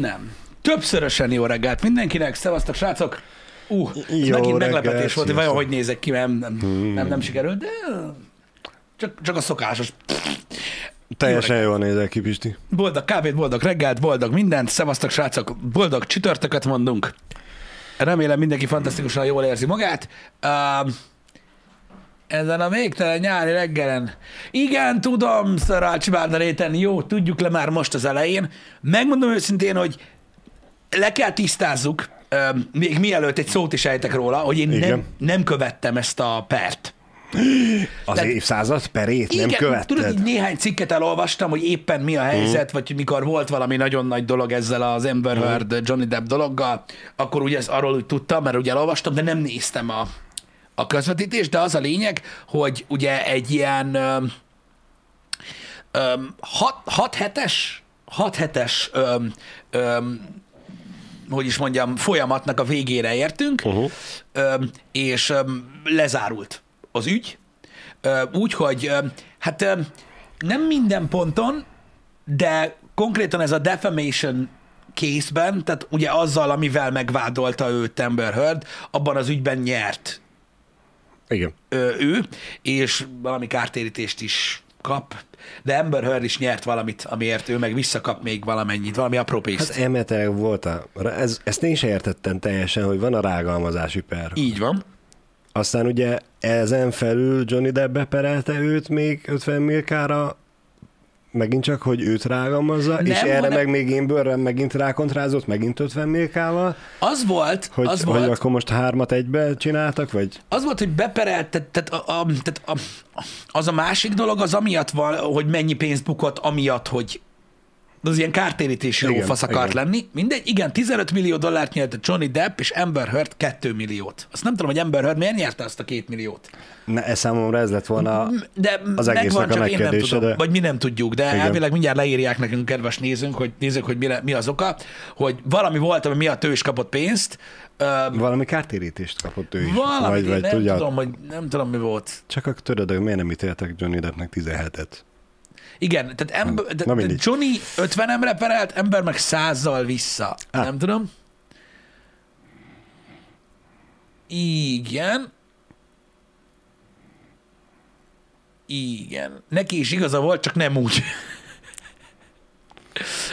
Nem. Többszörösen jó reggelt mindenkinek, szevasztok srácok! Uh, ez Jó megint reggelt, meglepetés volt, hogy vajon hogy nézek ki, nem, nem, Hmm. nem, nem sikerült, de csak, csak a szokásos. Teljesen jól nézel ki, Pisti. Boldog kávét, boldog reggelt, boldog mindent, szevasztok srácok, boldog csütörtöket mondunk. Remélem mindenki fantasztikusan jól érzi magát. Uh, ezen a végtelen nyári reggelen. Igen, tudom, Szarács réten, jó, tudjuk le már most az elején. Megmondom őszintén, hogy le kell tisztázzuk, még mielőtt egy szót is ejtek róla, hogy én nem, Igen. nem követtem ezt a pert. Az Tehát- évszázad perét nem Igen, követted? tudod, így néhány cikket elolvastam, hogy éppen mi a helyzet, vagy hogy mikor volt valami nagyon nagy dolog ezzel az Amber Heard Johnny Depp dologgal, akkor ugye ezt arról úgy tudtam, mert ugye elolvastam, de nem néztem a, a közvetítést, de az a lényeg, hogy ugye egy ilyen öm, öm, hat, hat hetes, hat hetes öm, öm, hogy is mondjam, folyamatnak a végére értünk, Uh-huh. öm, és öm, lezárult az ügy, Ö, úgy, hogy ö, hát ö, nem minden ponton, de konkrétan ez a defamation készben, tehát ugye azzal, amivel megvádolta őt Amber Heard, abban az ügyben nyert Igen. ö, ő, és valami kártérítést is kap, de Amber Heard is nyert valamit, amiért ő meg visszakap még valamennyit, valami apró pénzt. Hát elméletileg volt a... Ez, ezt én sem értettem teljesen, hogy van a rágalmazási per. Így van. Aztán ugye ezen felül Johnny Depp beperelte őt még 50 millikára, megint csak, hogy őt rágalmazza, Nem, és erre hanem- meg még én bőrrel megint rákontrázott, megint 50 millikával, Az volt, hogy, az hogy volt, akkor most hármat egybe csináltak, vagy? Az volt, hogy beperelt, tehát, tehát, a, a, tehát a, az a másik dolog, az amiatt van, hogy mennyi pénzt bukott, amiatt, hogy az ilyen kártérítési Igen, lófasz akart igen. lenni. Mindegy, igen, 15 millió dollárt nyert Johnny Depp, és Amber Heard 2 milliót. Azt nem tudom, hogy Amber Heard miért nyerte azt a 2 milliót. Ne, ez számomra ez lett volna De Az egésznek a én nem megkérdése, tudom, de- vagy mi nem tudjuk, de Igen. elvileg mindjárt leírják nekünk, kedves nézőnk, hogy nézzük, hogy mi, le, mi az oka, hogy valami volt, ami miatt ő is kapott pénzt, Öm, valami kártérítést kapott ő is. valamit, vagy, vagy nem tudja, tudom, hogy nem tudom, mi volt. Csak a tudod, miért nem ítéltek Johnny Deppnek 17-et? Igen, tehát, ember, Na tehát. Johnny 50-emre perelt, ember meg százzal vissza. Ah. Nem tudom. Igen. Igen. Neki is igaza volt, csak nem úgy.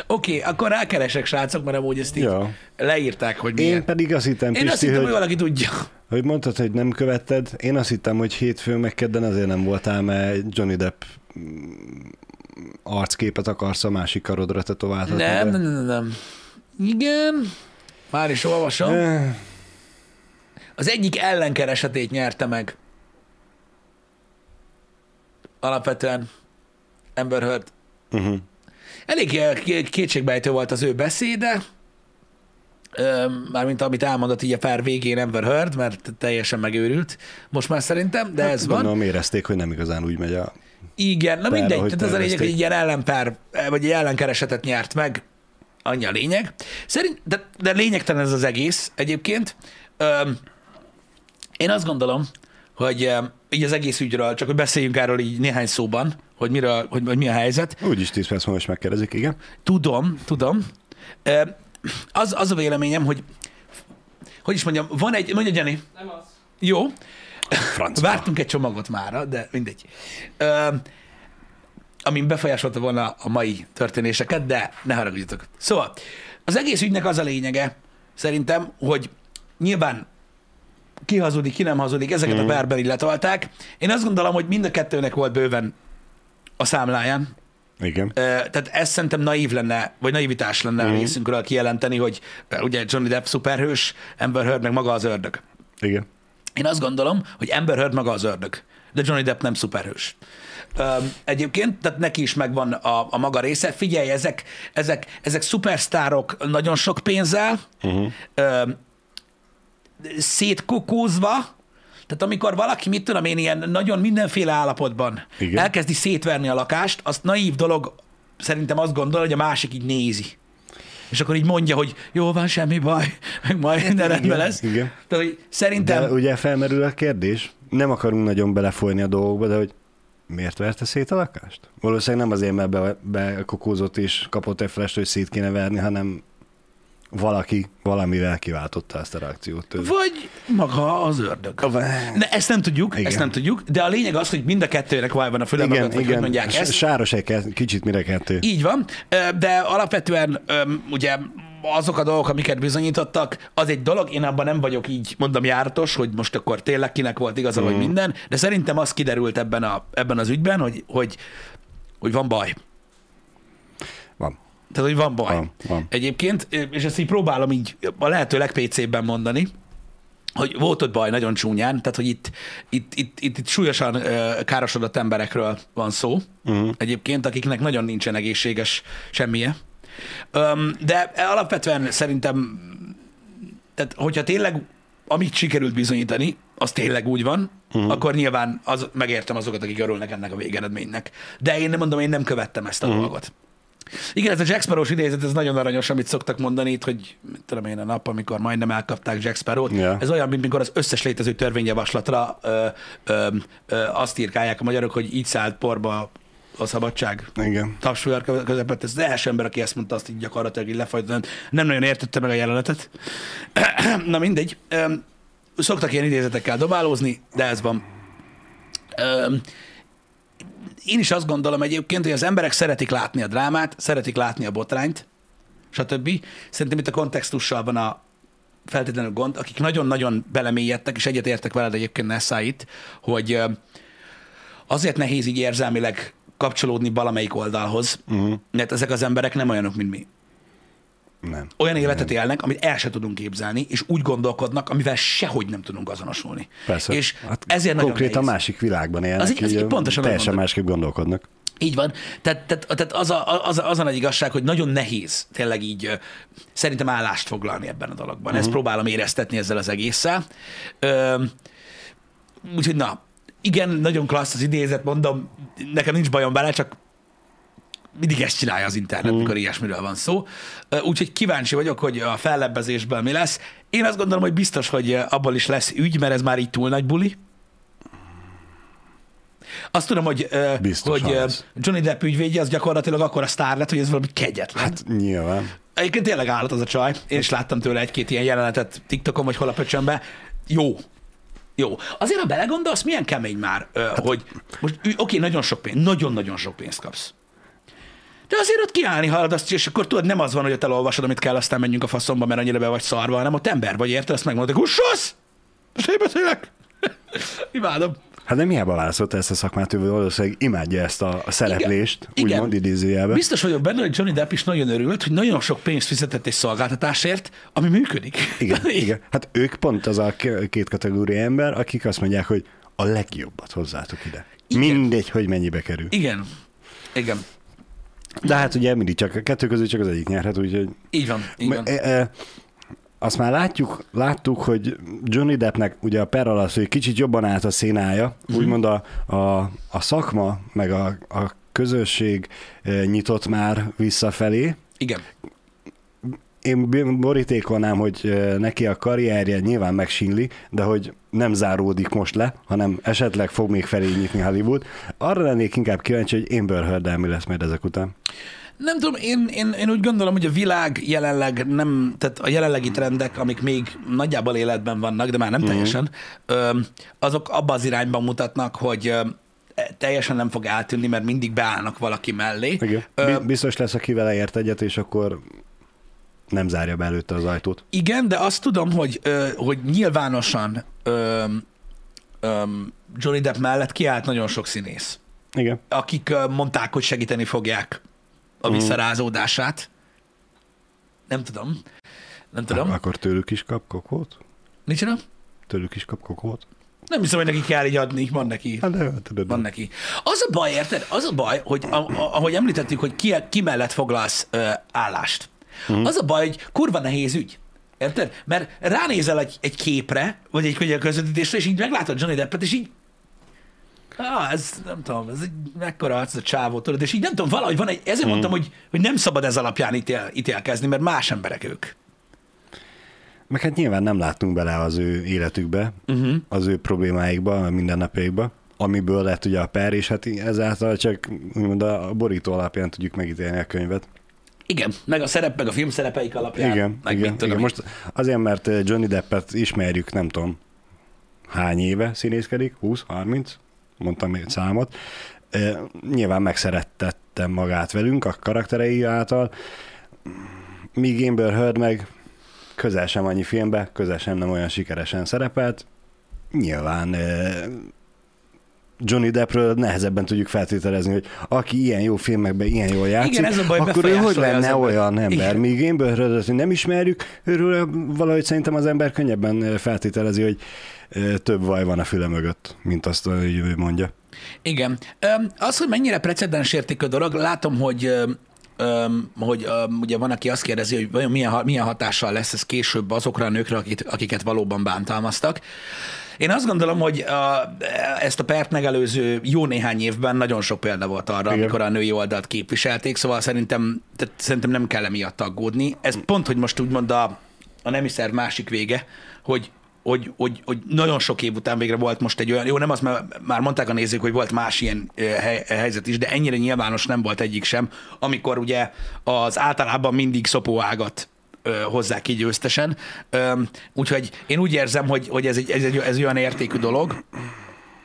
Oké, okay, akkor rákeresek, srácok, mert amúgy ezt így Ja. leírták, hogy Én miért. pedig azt hittem, Én azt hittem, hogy hogy, valaki tudja. hogy mondtad, hogy nem követted. Én azt hittem, hogy hétfőn meg kedden azért nem voltál, mert Johnny Depp arcképet akarsz a másik karodra tetováltatni. Nem, nem, nem, nem. Igen. Már is olvasom. Eh, Az egyik ellenkeresetét nyerte meg. Alapvetően Amber Heard. Uh-huh. Elég eh, kétségbejtő volt az ő beszéde, mármint amit elmondott így a pár végén Amber Heard, mert teljesen megőrült most már szerintem, de ez van. Hát Gondolom érezték, hogy nem igazán úgy megy a... Igen, na Per, mindegy, tehát az a lényeg, hogy egy ilyen ellenpár, vagy egy ellenkeresetet nyert meg, annyi a lényeg. Szerint, de, de lényegtelen ez az egész egyébként. Öm, én azt gondolom, hogy öm, így az egész ügyről, csak hogy beszéljünk erről így néhány szóban, hogy, miről, hogy, hogy mi a helyzet. Úgyis 10 perc múlva is megkérdezik, igen. Tudom, tudom. Ö, Az, az a véleményem, hogy hogy is mondjam, van egy, mondja Jenny. Nem az. Jó, Francba. vártunk egy csomagot mára, de mindegy. Ö, amin befolyásolta volna a mai történéseket, de ne haragudjatok. Szóval, az egész ügynek az a lényege, szerintem, hogy nyilván ki hazudik, ki nem hazudik, ezeket mm. a perben így letolták. Én azt gondolom, hogy mind a kettőnek volt bőven a számláján, Igen. Tehát ez szerintem naív lenne, vagy naivitás lenne Mhm. a részünkről kijelenteni, hogy ugye Johnny Depp szuperhős, Amber Heard meg maga az ördög. Igen. Én azt gondolom, hogy Amber Heard maga az ördög, de Johnny Depp nem szuperhős. Öm, egyébként, tehát neki is megvan a, a maga része. Figyelj, ezek, ezek, ezek szupersztárok nagyon sok pénzzel, Uh-huh. szétkokózva, tehát amikor valaki, mit tudom én, ilyen nagyon mindenféle állapotban Igen. elkezdi szétverni a lakást, azt naív dolog szerintem azt gondol, hogy a másik így nézi. És akkor így mondja, hogy jó van, semmi baj, meg majd minden rendben lesz. igen. Tehát, hogy szerintem... De ugye felmerül a kérdés, nem akarunk nagyon belefolyni a dolgokba, de hogy miért verte szét a lakást? Valószínűleg nem azért, mert be, bekokózott és kapott egy flash hogy szét kéne verni, hanem valaki valamivel kiváltotta ezt a reakciót tőle. Vagy maga az ördög. Ne, ezt nem tudjuk, Igen. ezt nem tudjuk, de a lényeg az, hogy mind a kettőnek vaj van a füle Igen, vagy hogy igen, mondják ezt. sáros egy kicsit mire kettő. Így van, de alapvetően ugye azok a dolgok, amiket bizonyítottak, az egy dolog, én abban nem vagyok így, mondom, jártos, hogy most akkor tényleg kinek volt igaza, Mm. vagy minden, de szerintem az kiderült ebben, a, ebben az ügyben, hogy, hogy, hogy van baj. Van. Tehát, hogy van baj. Van, van. Egyébként, és ezt így próbálom így a lehető legpécébben mondani, hogy volt ott baj nagyon csúnyán, tehát hogy itt, itt, itt, itt, itt súlyosan ö, károsodott emberekről van szó, uh-huh. egyébként, akiknek nagyon nincsen egészséges semmije. Öm, de alapvetően szerintem, tehát hogyha tényleg amit sikerült bizonyítani, az tényleg úgy van, uh-huh. akkor nyilván az, megértem azokat, akik örülnek ennek a végeredménynek. De én nem mondom, én nem követtem ezt a uh-huh. dolgot. Igen, ez a Jack Sparrow-s idézet, ez nagyon aranyos, amit szoktak mondani itt, hogy tudom én, a nap, amikor majdnem elkapták Jack Sparrow-t. Ja. Ez olyan, mint mikor az összes létező törvényjavaslatra ö, ö, ö, azt írkálják a magyarok, hogy így szállt porba a szabadság. Igen. Tapsfőr közepett, ez az első ember, aki ezt mondta, azt így gyakorlatilag így lefajtott. Nem nagyon értette meg a jelenetet. Na mindegy. Szoktak ilyen idézetekkel dobálózni, de ez van. Én is azt gondolom egyébként, hogy az emberek szeretik látni a drámát, szeretik látni a botrányt, stb. Szerintem itt a kontextussal van a feltétlenül gond, akik nagyon-nagyon belemélyedtek, és egyetértek veled egyébként Nessáit, hogy azért nehéz így érzelmileg kapcsolódni valamelyik oldalhoz, uh-huh. mert ezek az emberek nem olyanok, mint mi. Nem. Olyan életet élnek, amit el sem tudunk képzelni, és úgy gondolkodnak, amivel sehogy nem tudunk azonosulni. Persze. És hát ezért konkrétan nehéz. másik világban élnek, Az így- az így így pontosan teljesen másképp gondolkodnak. Így van. Tehát, tehát, tehát az, a, az, a, az a nagy igazság, hogy nagyon nehéz tényleg így szerintem állást foglalni ebben a dologban. Uh-huh. Ezt próbálom éreztetni ezzel az egésszel. Ö, úgyhogy na, igen, nagyon klassz az idézet, mondom, nekem nincs bajom vele, csak mindig ezt csinálja az internet, mikor ilyesmiről van szó. Úgyhogy kíváncsi vagyok, hogy a fellebbezésből mi lesz. Én azt gondolom, hogy biztos, hogy abból is lesz ügy, mert ez már így túl nagy buli. Azt tudom, hogy, Biztos hogy az. Johnny Depp ügyvédje az gyakorlatilag akkor a sztár lett, hogy ez valami kegyetlen. Hát, nyilván. Egyébként tényleg állat az a csaj. Én is láttam tőle egy-két ilyen jelenetet TikTokon, vagy hol a pöcsönbe. Jó. Jó. Azért, ha belegondolsz, milyen kemény már, Hát- hogy most oké, nagyon sok pénz, nagyon-nagyon sok pénzt kapsz. De azért ott kiállni haladt, és akkor tudod, nem az van, hogy ott elolvasod, amit kell, aztán menjünk a faszomba, mert annyira be vagy szarva, hanem ott ember vagy, érted? Ezt megmondod, hogy kussasz! Most én beszélek! Imádom. Hát nem hiába válaszolta ezt a szakmát, ő valószínűleg imádja ezt a, szereplést, Igen. úgymond idézőjelben. Biztos vagyok benne, hogy Johnny Depp is nagyon örült, hogy nagyon sok pénzt fizetett egy szolgáltatásért, ami működik. Igen, igen. Hát ők pont az a két kategória ember, akik azt mondják, hogy a legjobbat hozzátok ide. Igen. Mindegy, hogy mennyibe kerül. Igen. Igen. De hát ugye mindig csak a kettő közül csak az egyik nyerhet, úgyhogy... Így van. Így van. E, e, azt már látjuk, láttuk, hogy Johnny Deppnek ugye a per alatt, hogy kicsit jobban állt a szénája, Mhm. uh-huh. úgymond a, a, a szakma, meg a, a közösség e, nyitott már visszafelé. Igen. Én borítékolnám, hogy e, neki a karrierje nyilván megsínli, de hogy nem záródik most le, hanem esetleg fog még felé nyitni Hollywood. Arra lennék inkább kíváncsi, hogy Amber heard mi lesz majd ezek után. Nem tudom, én, én, én úgy gondolom, hogy a világ jelenleg nem, tehát a jelenlegi trendek, amik még nagyjából életben vannak, de már nem teljesen, ö, azok abba az irányban mutatnak, hogy ö, teljesen nem fog eltűnni, mert mindig beállnak valaki mellé. Igen. Biztos lesz, aki vele ért egyet, és akkor nem zárja be előtte az ajtót. Igen, de azt tudom, hogy, ö, hogy nyilvánosan ö, ö, Johnny Depp mellett kiállt nagyon sok színész, Igen. akik mondták, hogy segíteni fogják a visszarázódását. Nem tudom. Nem tudom. Akkor tőlük is kap kokót? Nincs nem? Tőlük is kap kokót? Nem hiszem, hogy neki kell így adni, van neki. Hát de tudod. Van neki. Az a baj, érted? Az a baj, hogy a, a, ahogy említettük, hogy ki, ki mellett foglalsz ö, állást. Uh-huh. Az a baj, hogy kurva nehéz ügy. Érted? Mert ránézel egy, egy képre, vagy egy könyv közvetítésre, és így meglátod Johnny Deppet, és így Ah, ez nem tudom, ez egy mekkora ez a csávó, tudod, és így nem tudom, valahogy van egy, ezért mm. mondtam, hogy, hogy nem szabad ez alapján ítél, ítélkezni, mert más emberek ők. Meg hát nyilván nem láttunk bele az ő életükbe, uh-huh. az ő problémáikba, a mindennapjaikba, amiből lett ugye a per, és hát ezáltal csak úgymond a borító alapján tudjuk megítélni a könyvet. Igen, meg a szerep, meg a film szerepeik alapján. Igen, meg igen, mit tudom igen. Most azért, mert eh, Johnny Deppet ismerjük, nem tudom, hány éve színészkedik, 20-30, mondtam egy számot. Eh, Nyilván megszerettettem magát velünk a karakterei által, míg Amber Heard meg közel sem annyi filmbe, közel sem nem olyan sikeresen szerepelt. Nyilván eh, Johnny Deppről nehezebben tudjuk feltételezni, hogy aki ilyen jó filmekben ilyen jól játszik, Igen, ez a baj, akkor ő hogy lenne ember. olyan ember? Igen. Míg Amber Heard-öt nem ismerjük, őről valahogy szerintem az ember könnyebben feltételezi, hogy több vaj van a füle mögött, mint azt hogy ő mondja. Igen. Az, hogy mennyire precedens értékű dolog, látom, hogy hogy ugye van, aki azt kérdezi, hogy vajon milyen, milyen hatással lesz ez később azokra a nőkre, akit, akiket valóban bántalmaztak. Én azt gondolom, hogy a, ezt a pert megelőző jó néhány évben nagyon sok példa volt arra, Igen. amikor a női oldalt képviselték, szóval szerintem, tehát szerintem nem kell emiatt aggódni. Ez pont, hogy most úgymond a, a nemi szerv másik vége, hogy hogy, hogy, hogy nagyon sok év után végre volt most egy olyan, jó, nem az, mert már mondták a nézők, hogy volt más ilyen hely, helyzet is, de ennyire nyilvános nem volt egyik sem, amikor ugye az általában mindig szopóágat ö, hozzák ki győztesen. Ö, úgyhogy én úgy érzem, hogy, hogy ez, egy, ez, egy, ez olyan értékű dolog,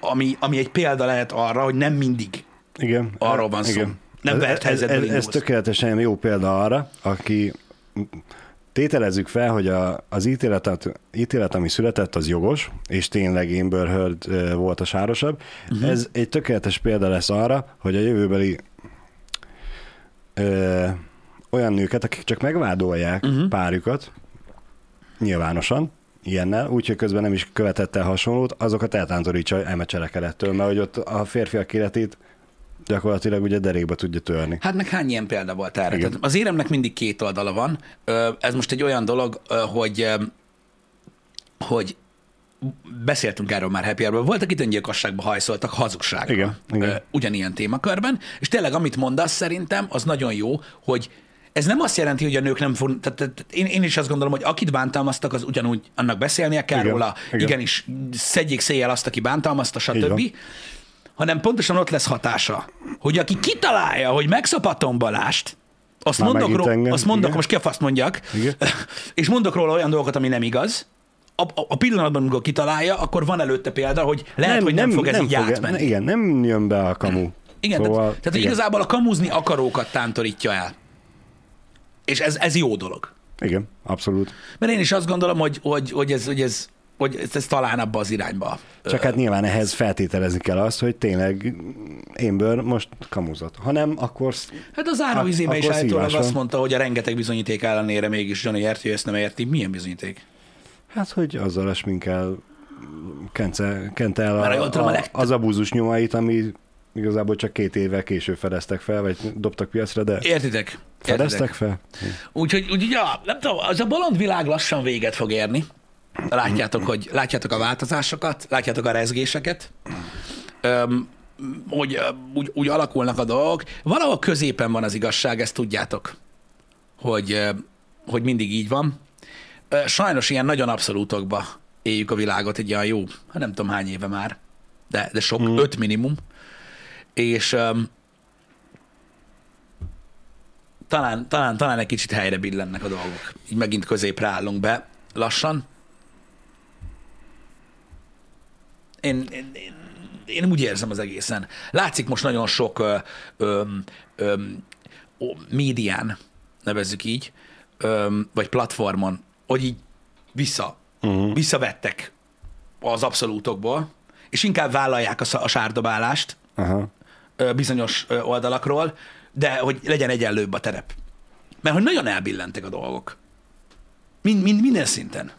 ami, ami egy példa lehet arra, hogy nem mindig Igen. Arról van szó. Nem ez, ez, ez indulsz. tökéletesen jó példa arra, aki tételezzük fel, hogy a, az ítélet, ítélet, ami született, az jogos, és tényleg Amber Heard volt a sárosabb. Uh-huh. Ez egy tökéletes példa lesz arra, hogy a jövőbeli ö, olyan nőket, akik csak megvádolják uh-huh. párjukat, nyilvánosan, ilyennel, úgyhogy közben nem is követett el hasonlót, azokat eltántorítsa eme cselekedettől, mert hogy ott a férfiak életét gyakorlatilag ugye derékba tudja törni. Hát meg hány ilyen példa volt erre? Igen. Tehát az éremnek mindig két oldala van. Ez most egy olyan dolog, hogy, hogy beszéltünk erről már Happy Hour-ban, voltak itt öngyilkosságba hajszoltak hazugsággal. Igen, igen. Ugyanilyen témakörben, és tényleg amit mondasz szerintem, az nagyon jó, hogy ez nem azt jelenti, hogy a nők nem fog, tehát, tehát én, én is azt gondolom, hogy akit bántalmaztak, az ugyanúgy annak beszélnie kell Igen, róla, igen. igenis szedjék széjjel azt, aki bántalmazta, stb. Hanem pontosan ott lesz hatása, hogy aki kitalálja, hogy megszopatom Balást, azt Már mondok, ró- engem, azt mondok igen. most ki a faszt mondjak, Igen. és mondok róla olyan dolgokat, ami nem igaz, a, a, pillanatban, amikor kitalálja, akkor van előtte példa, hogy lehet, hogy nem, fog ez így fog- átmenni. Igen, nem jön be a kamu. Igen, szóval, tehát, tehát igen, igazából a kamuzni akarókat tántorítja el. És ez, ez jó dolog. Igen, abszolút. Mert én is azt gondolom, hogy, hogy, hogy, ez, hogy, ez, hogy ez, ez talán abba az irányba. Csak hát nyilván ehhez feltételezni kell azt, hogy tényleg Amber most kamuzott. Ha nem, akkor Hát az áravizébe Ak- is állítólag azt mondta, hogy a rengeteg bizonyíték ellenére mégis Johnny érti, ezt nem érti. Milyen bizonyíték? hát, hogy azzal a sminkel kente el a, a a, az abúzus nyomait, ami igazából csak két évvel később fedeztek fel, vagy dobtak piacra, de Értitek? fedeztek Értitek? fel? Úgyhogy, úgy, ja, nem tudom, az a bolond világ lassan véget fog érni. Látjátok, hogy látjátok a változásokat, látjátok a rezgéseket, Öm, hogy úgy, úgy alakulnak a dolgok. Valahol középen van az igazság, ezt tudjátok, hogy, hogy mindig így van. Sajnos ilyen nagyon abszolútokba éljük a világot egy olyan jó, nem tudom hány éve már, de, de sok, mm. öt minimum. És öm, talán, talán, talán egy kicsit helyre billennek a dolgok. Így megint középre állunk be lassan. Én, én, én, én úgy érzem az egészen. Látszik most nagyon sok ö, ö, ö, ó, médián, nevezzük így, ö, vagy platformon, hogy így vissza, uh-huh. visszavettek az abszolútokból, és inkább vállalják a, a sárdobálást, Aha. Bizonyos oldalakról, de hogy legyen egyenlőbb a terep. Mert hogy nagyon elbillentek a dolgok. Mind, mind, minden szinten.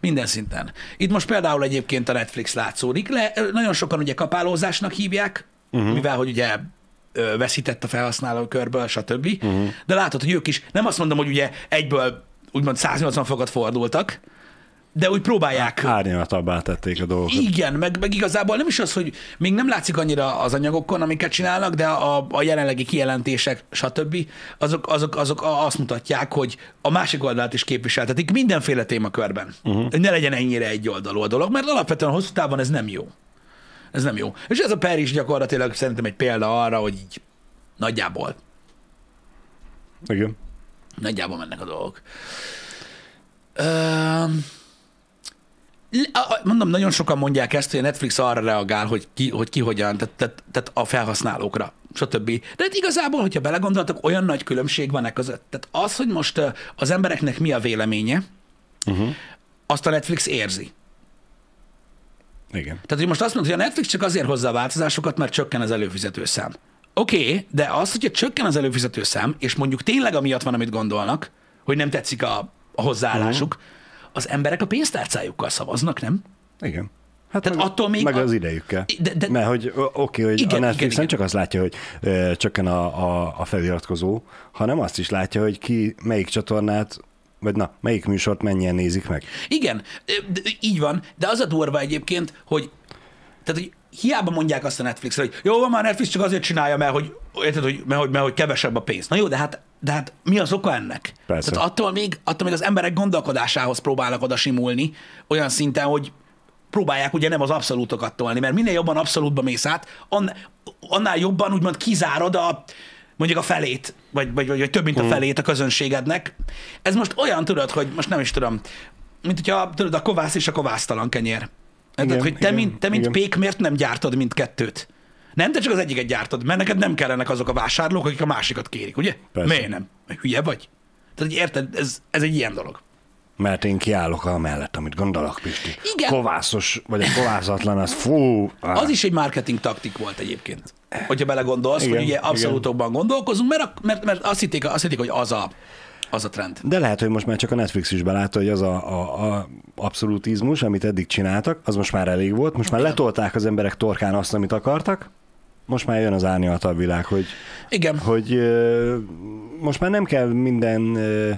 Minden szinten. Itt most például egyébként a Netflix látszódik. Le, nagyon sokan ugye kapálózásnak hívják, uh-huh. mivel hogy ugye veszített a felhasználó körből, stb. Uh-huh. De látod, hogy ők is, nem azt mondom, hogy ugye egyből úgymond 180 fokat fordultak, de úgy próbálják Árnyalatabbá tették a dolgokat. igen, meg, meg igazából nem is az, hogy még nem látszik annyira az anyagokon, amiket csinálnak, de a, a jelenlegi kijelentések, stb. Azok, azok, azok azt mutatják, hogy a másik oldalt is képviseltetik mindenféle témakörben. Uh-huh. Hogy ne legyen ennyire egy oldalú a dolog, mert alapvetően hosszú távon ez nem jó. Ez nem jó. És ez a per is gyakorlatilag szerintem egy példa arra, hogy így nagyjából. Igen. Nagyjából mennek a dolgok. A- mondom, nagyon sokan mondják ezt, hogy a Netflix arra reagál, hogy ki, hogy ki hogyan, tehát, tehát, tehát a felhasználókra, stb. De hát igazából, hogyha belegondoltak, olyan nagy különbség van e között. Tehát az, hogy most az embereknek mi a véleménye, uh-huh. azt a Netflix érzi. Igen. Tehát, hogy most azt mondod, hogy a Netflix csak azért hozza a változásokat, mert csökken az előfizető szám. Oké, okay, de az, hogyha csökken az előfizető szám, és mondjuk tényleg amiatt van, amit gondolnak, hogy nem tetszik a, a hozzáállásuk, uh-huh. Az emberek a pénztárcájukkal szavaznak, nem? Igen. Hát Tehát meg, attól még meg a- az idejükkel. De- de- Mert hogy oké, hogy Igen, a Netflix igen, nem igen. csak azt látja, hogy ö, csökken a, a, a feliratkozó, hanem azt is látja, hogy ki melyik csatornát, vagy na, melyik műsort mennyien nézik meg. Igen, de, így van, de az a durva egyébként, hogy tehát, hogy hiába mondják azt a Netflixre, hogy jó van, már Netflix csak azért csinálja, mert hogy, érted, hogy, mert, hogy, mert hogy kevesebb a pénz. Na jó, de hát, de hát mi az oka ennek? Persze. Tehát attól még, attól még az emberek gondolkodásához próbálnak oda simulni, olyan szinten, hogy próbálják ugye nem az abszolútokat tolni, mert minél jobban abszolútba mész át, ann- annál jobban úgymond kizárod a, mondjuk a felét, vagy, vagy, vagy, vagy több, mint a felét a közönségednek. Ez most olyan, tudod, hogy most nem is tudom, mint hogyha tudod, a kovász és a kovásztalan kenyér. Igen, Tehát, hogy te, igen, mint, te mint igen. pék miért nem gyártod mindkettőt? Nem, te csak az egyiket gyártod, mert neked nem kellenek azok a vásárlók, akik a másikat kérik, ugye? Persze. Miért nem? Hülye vagy? Tehát, hogy érted, ez, ez egy ilyen dolog. Mert én kiállok a mellett, amit gondolok, Pisti. Igen. Kovászos, vagy a kovászatlan, az fú. áh. Az is egy marketing taktik volt egyébként. Hogyha belegondolsz, Igen, hogy ugye igen. abszolútokban gondolkozunk, mert, mert, mert azt, hitték, azt hitték, hogy az a, az a trend. De lehet, hogy most már csak a Netflix is belátta, hogy az a, a, a abszolutizmus, amit eddig csináltak, az most már elég volt. Most már letolták az emberek torkán azt, amit akartak. Most már jön az árnyaltabb világ, hogy, Igen. hogy ö, most már nem kell minden ö,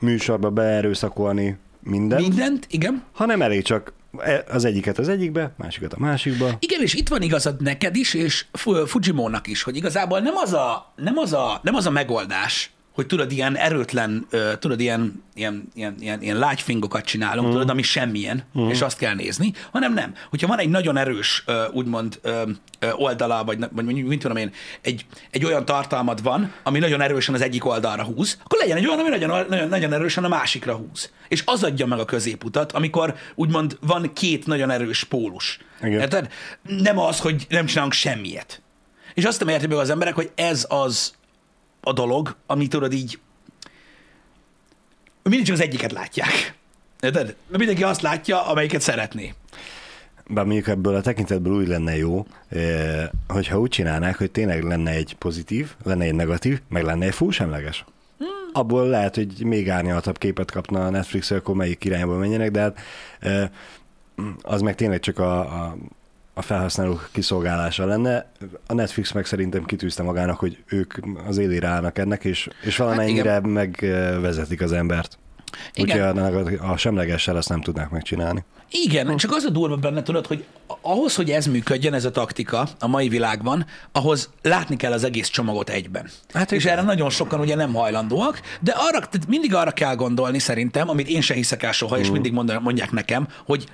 műsorba beerőszakolni mindent, Mindent, igen. hanem elég csak e- az egyiket az egyikbe, másikat a másikba. Igen, és itt van igazad neked is, és Fu- Fujimónak is, hogy igazából nem az a, nem az a, nem az a megoldás, hogy tudod, ilyen erőtlen, tudod, ilyen, ilyen, ilyen, ilyen, ilyen lágyfingokat csinálunk, mm. tudod, ami semmilyen, mm. és azt kell nézni, hanem nem. Hogyha van egy nagyon erős, úgymond, oldala, vagy, vagy mint tudom én, egy, egy olyan tartalmad van, ami nagyon erősen az egyik oldalra húz, akkor legyen egy olyan, ami nagyon, nagyon, nagyon erősen a másikra húz. És az adja meg a középutat, amikor úgymond van két nagyon erős pólus. Igen. Érted? Nem az, hogy nem csinálunk semmiet. És azt nem érti meg az emberek, hogy ez az a dolog, ami tudod így, mindig csak az egyiket látják. Érted? Mindenki azt látja, amelyiket szeretné. Bár mondjuk ebből a tekintetből úgy lenne jó, eh, hogyha úgy csinálnák, hogy tényleg lenne egy pozitív, lenne egy negatív, meg lenne egy full semleges. Abból lehet, hogy még árnyaltabb képet kapna a Netflix, akkor melyik irányba menjenek, de hát eh, az meg tényleg csak a, a, a felhasználók kiszolgálása lenne. A Netflix meg szerintem kitűzte magának, hogy ők az élére állnak ennek, és, és valamennyire hát megvezetik az embert. Úgyhogy Igen. a, a semlegessel azt nem tudnák megcsinálni. Igen, csak az a durva benne, tudod, hogy ahhoz, hogy ez működjön, ez a taktika a mai világban, ahhoz látni kell az egész csomagot egyben. Hát és erre nagyon sokan ugye nem hajlandóak, de arra, tehát mindig arra kell gondolni szerintem, amit én se hiszek el soha, és mindig mond- mondják nekem, hogy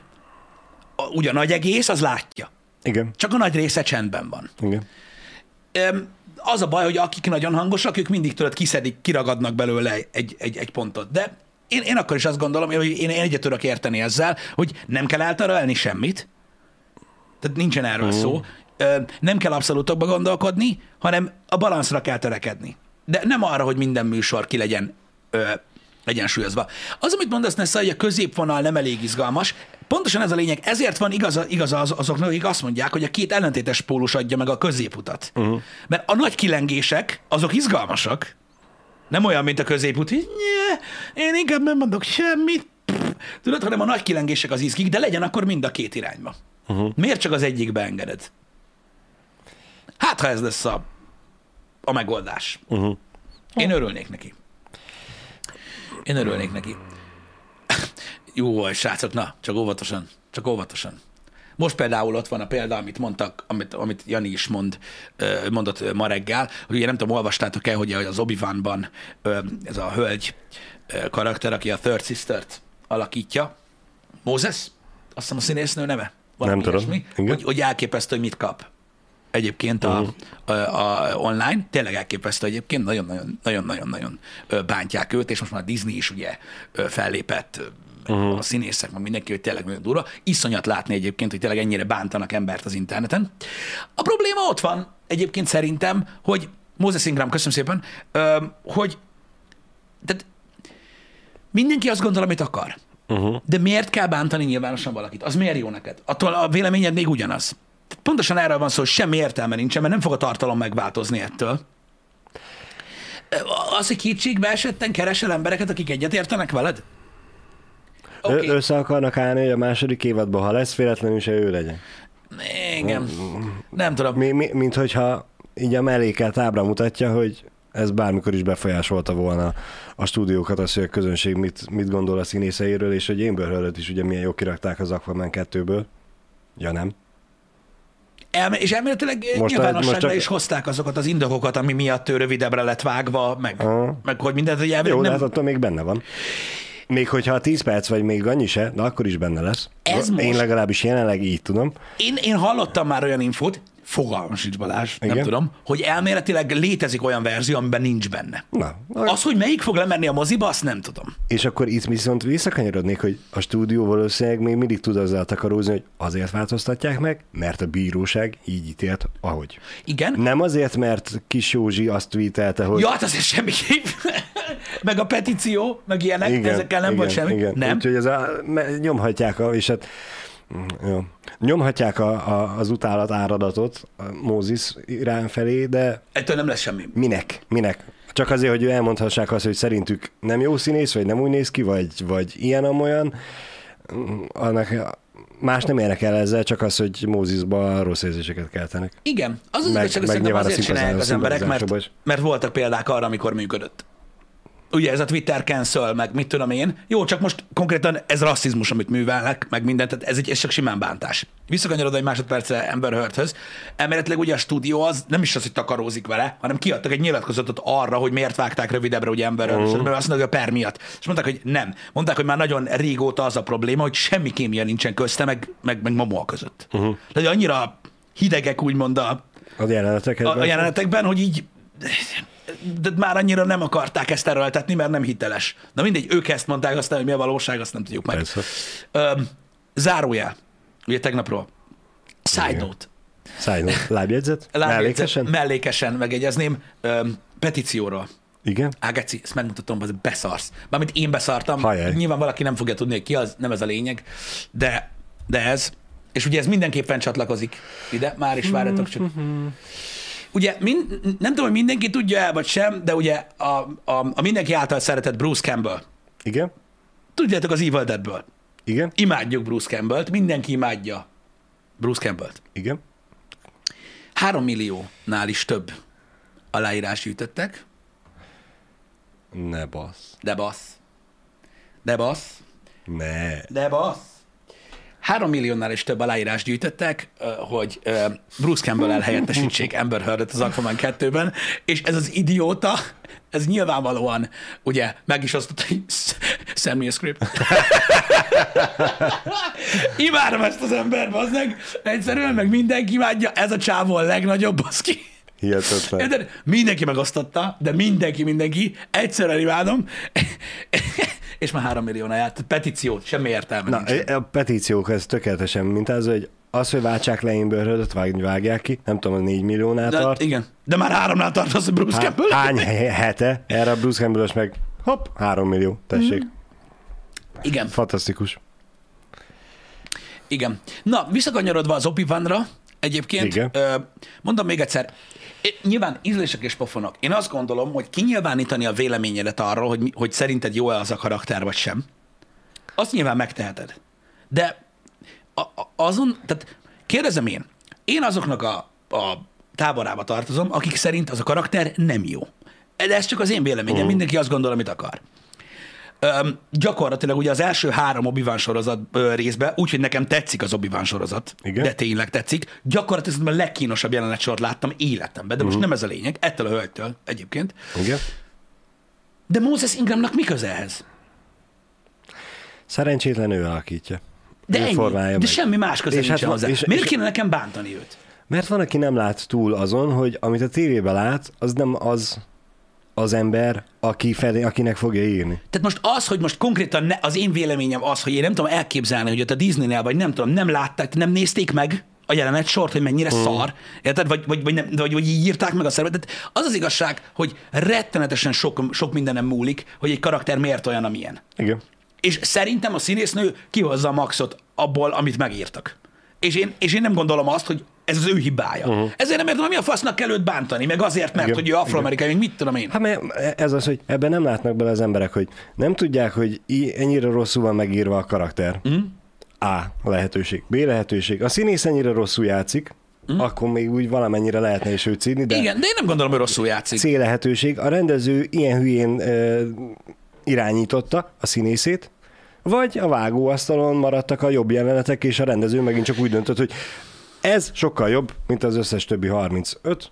a- ugye a nagy egész, az látja. Igen, Csak a nagy része csendben van. igen. Öm, Az a baj, hogy akik nagyon hangosak, ők mindig tudod, kiszedik, kiragadnak belőle egy, egy, egy pontot. De én, én akkor is azt gondolom, hogy én, én egyet tudok érteni ezzel, hogy nem kell elterelni semmit, tehát nincsen erről szó, Ö, nem kell abszolútokba gondolkodni, hanem a balanszra kell törekedni. De nem arra, hogy minden műsor ki legyen ö, egyensúlyozva. Az, amit mondasz, Nessa, hogy a középvonal nem elég izgalmas, pontosan ez a lényeg. Ezért van igaza, igaza az, azoknak, akik azt mondják, hogy a két ellentétes pólus adja meg a középutat. Uh-huh. Mert a nagy kilengések, azok izgalmasak, nem olyan, mint a középút, hogy én inkább nem mondok semmit, tudod, hanem a nagy kilengések az izgik, de legyen akkor mind a két irányba. Uh-huh. Miért csak az egyikbe engeded? Hát, ha ez lesz a, a megoldás. Uh-huh. Én örülnék neki. Én örülnék neki. Jó volt, srácok, na, csak óvatosan, csak óvatosan. Most például ott van a példa, amit mondtak, amit, amit Jani is mond, mondott ma reggel, hogy ugye nem tudom, olvastátok-e, hogy az obi ban ez a hölgy karakter, aki a Third Sister-t alakítja, Moses, azt hiszem a színésznő neve? Nem tudom. ilyesmi, hogy, hogy elképesztő, hogy mit kap. Egyébként a, a, a, online, tényleg elképesztő egyébként, nagyon-nagyon-nagyon bántják őt, és most már Disney is ugye fellépett, uh-huh. a színészek, meg mindenki, hogy tényleg nagyon durva. Iszonyat látni egyébként, hogy tényleg ennyire bántanak embert az interneten. A probléma ott van egyébként szerintem, hogy Moses Ingram, köszönöm szépen, hogy tehát mindenki azt gondol, amit akar. Uh-huh. De miért kell bántani nyilvánosan valakit? Az miért jó neked? Attól a véleményed még ugyanaz. Pontosan erről van szó, hogy semmi értelme nincsen, mert nem fog a tartalom megváltozni ettől. Az, hogy kétségbe esetten keresel embereket, akik egyetértenek veled? Okay. Össze akarnak állni, hogy a második évadban, ha lesz véletlenül se ő legyen. Igen. Nem tudom. Mi, mi, mint hogyha így a melléket ábra mutatja, hogy ez bármikor is befolyásolta volna a stúdiókat, az, hogy a közönség mit, mit gondol a színészeiről, és hogy heard is ugye milyen jó kirakták az Aquaman 2-ből. Ja nem? Elme- és elméletileg most nyilvánosságra csak... is hozták azokat az indokokat, ami miatt ő rövidebbre lett vágva, meg, meg hogy mindent, hogy elvileg Jó, nem... de hát attól még benne van. Még hogyha a 10 perc vagy még annyi se, de akkor is benne lesz. Ez Én most... legalábbis jelenleg így tudom. Én, én hallottam már olyan infót, fogalmam sincs Balázs, Igen? nem tudom, hogy elméletileg létezik olyan verzió, amiben nincs benne. Na, az, hogy melyik fog lemenni a moziba, azt nem tudom. És akkor itt viszont visszakanyarodnék, hogy a stúdió valószínűleg még mindig tud azzal takarózni, hogy azért változtatják meg, mert a bíróság így ítélt, ahogy. Igen. Nem azért, mert Kis Józsi azt tweetelte, hogy... Ja, hát azért semmiképp. meg a petíció, meg ilyenek, igen, ezekkel nem igen, volt semmi. Igen. Nem. Úgyhogy ez a, nyomhatják, és hát jó. Nyomhatják a, a, az utálat áradatot Mózis irány felé, de... Ettől nem lesz semmi. Minek? Minek? Csak azért, hogy elmondhassák azt, hogy szerintük nem jó színész, vagy nem úgy néz ki, vagy, vagy ilyen-amolyan, annak más nem érnek el ezzel, csak az, hogy Mózisba rossz érzéseket keltenek. Igen, az az meg, igazság, hogy szerintem azért csinálják az emberek, mert, mert voltak példák arra, amikor működött ugye ez a Twitter cancel, meg mit tudom én. Jó, csak most konkrétan ez rasszizmus, amit művelnek, meg mindent, tehát ez, egy, ez csak simán bántás. Visszakanyarod egy másodpercre Amber Heardhöz. Elméletileg ugye a stúdió az nem is az, hogy takarózik vele, hanem kiadtak egy nyilatkozatot arra, hogy miért vágták rövidebbre ugye Amber Heard, uh-huh. mert azt mondták, hogy a per miatt. És mondták, hogy nem. Mondták, hogy már nagyon régóta az a probléma, hogy semmi kémia nincsen közte, meg, meg, meg Momoa között. Uh-huh. Tehát annyira hidegek úgymond a, a jelenetekben, a, a jelenetekben, hogy így de már annyira nem akarták ezt erőltetni, mert nem hiteles. Na mindegy, ők ezt mondták, aztán, hogy mi a valóság, azt nem tudjuk meg. Ö, zárójel, ugye tegnapról. Side Igen. note. Side note. Lábjegyzet? Lábjegyzet mellékesen? Mellékesen megegyezném. Ö, petícióról. Igen? Ágeci, ezt megmutatom, az beszarsz. Mármint én beszartam. Hajjaj. Nyilván valaki nem fogja tudni, hogy ki az, nem ez a lényeg, de, de ez. És ugye ez mindenképpen csatlakozik ide, már is várjatok csak. Ugye mind, nem tudom, hogy mindenki tudja el, vagy sem, de ugye a, a, a mindenki által szeretett Bruce Campbell. Igen. Tudjátok az Evil Deadből. Igen. Imádjuk Bruce Campbell-t, mindenki imádja Bruce Campbell-t. Igen. Három milliónál is több aláírás gyűjtöttek. Ne basz. De basz. De basz. Ne. De basz. Három milliónál is több aláírás gyűjtöttek, hogy Bruce Campbell elhelyettesítsék Amber heard az Aquaman 2-ben, és ez az idióta, ez nyilvánvalóan, ugye, meg is osztott, hogy send me a script. Imádom ezt az ember, bazdmeg. Egyszerűen, meg mindenki imádja, ez a csávó a legnagyobb, baszki. Hihetetlen. De mindenki megosztotta, de mindenki, mindenki. Egyszerűen imádom és már három millió járt. Petíció, semmi értelme Na, nincs. A petíciók, ez tökéletesen mint az, hogy az, hogy váltsák le Amber vág, vágják ki, nem tudom, a négy milliónál de, tart. Igen, de már háromnál tart az a Bruce Há, Campbell. Hány hete? Erre a Bruce Campbell meg hopp, három millió, tessék. Mm. Igen. Fantasztikus. Igen. Na, visszakanyarodva az obi egyébként, Igen. mondom még egyszer, Nyilván ízlések és pofonok. Én azt gondolom, hogy kinyilvánítani a véleményedet arról, hogy, hogy szerinted jó-e az a karakter, vagy sem, azt nyilván megteheted. De a, a, azon, tehát kérdezem én, én azoknak a, a táborába tartozom, akik szerint az a karakter nem jó. De ez csak az én véleményem, mindenki azt gondol, amit akar. Öm, gyakorlatilag ugye az első három obi sorozat ö, részben, úgyhogy nekem tetszik az obi sorozat, Igen? de tényleg tetszik, gyakorlatilag a legkínosabb jelenet sort láttam életemben, de most uh-huh. nem ez a lényeg, ettől a hölgytől egyébként. Igen? De Moses Ingramnak mi köze ehhez? Szerencsétlen ő alakítja. De ő ennyi, de meg. semmi más köze nincs hát, hozzá. És, Miért és, kéne nekem bántani őt? Mert van, aki nem lát túl azon, hogy amit a tévében lát, az nem az az ember, aki felé, akinek fogja írni. Tehát most az, hogy most konkrétan ne, az én véleményem az, hogy én nem tudom elképzelni, hogy ott a Disneynél, vagy nem tudom, nem látták, nem nézték meg a jelenet sort, hogy mennyire mm. szar, érted? Vagy, vagy, vagy, nem, vagy, vagy így írták meg a szervetet. Az az igazság, hogy rettenetesen sok, sok mindenem múlik, hogy egy karakter miért olyan, amilyen. Igen. És szerintem a színésznő kihozza a maxot abból, amit megírtak. És én, és én nem gondolom azt, hogy ez az ő hibája. Uh-huh. Ezért nem értem, mi a fasznak kell őt bántani, meg azért, mert Igen. hogy ő afroamerikai, mit tudom én. Hát mert ez az, hogy ebben nem látnak bele az emberek, hogy nem tudják, hogy ennyire rosszul van megírva a karakter. Uh-huh. A lehetőség. B lehetőség. A színész ennyire rosszul játszik, Mm. akkor még úgy valamennyire lehetne is őt színi, de... Igen, de én nem gondolom, hogy rosszul játszik. C lehetőség. A rendező ilyen hülyén ö, irányította a színészét, vagy a vágóasztalon maradtak a jobb jelenetek, és a rendező megint csak úgy döntött, hogy ez sokkal jobb, mint az összes többi 35,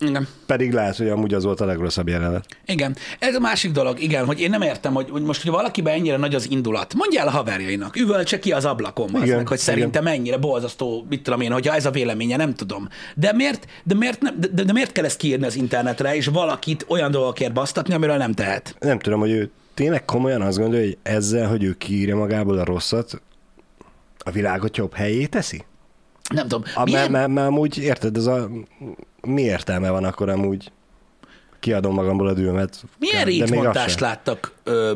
igen. Pedig lehet, hogy amúgy az volt a legrosszabb jelenet. Igen. Ez a másik dolog, igen, hogy én nem értem, hogy, hogy most, hogy valakiben ennyire nagy az indulat. Mondja el a haverjainak, üvöltse ki az ablakon, az meg, hogy szerintem igen. mennyire bolzasztó, mit tudom én, hogyha ez a véleménye, nem tudom. De miért, de miért, nem, de, de miért kell ezt kiírni az internetre, és valakit olyan dolgokért basztatni, amiről nem tehet? Nem tudom, hogy ő tényleg komolyan azt gondolja, hogy ezzel, hogy ő kiírja magából a rosszat, a világot jobb helyé teszi? Nem tudom. A, milyen... mert, mert, amúgy, érted, ez a, mi értelme van akkor amúgy kiadom magamból a dühömet. Milyen rétmondást láttak ö,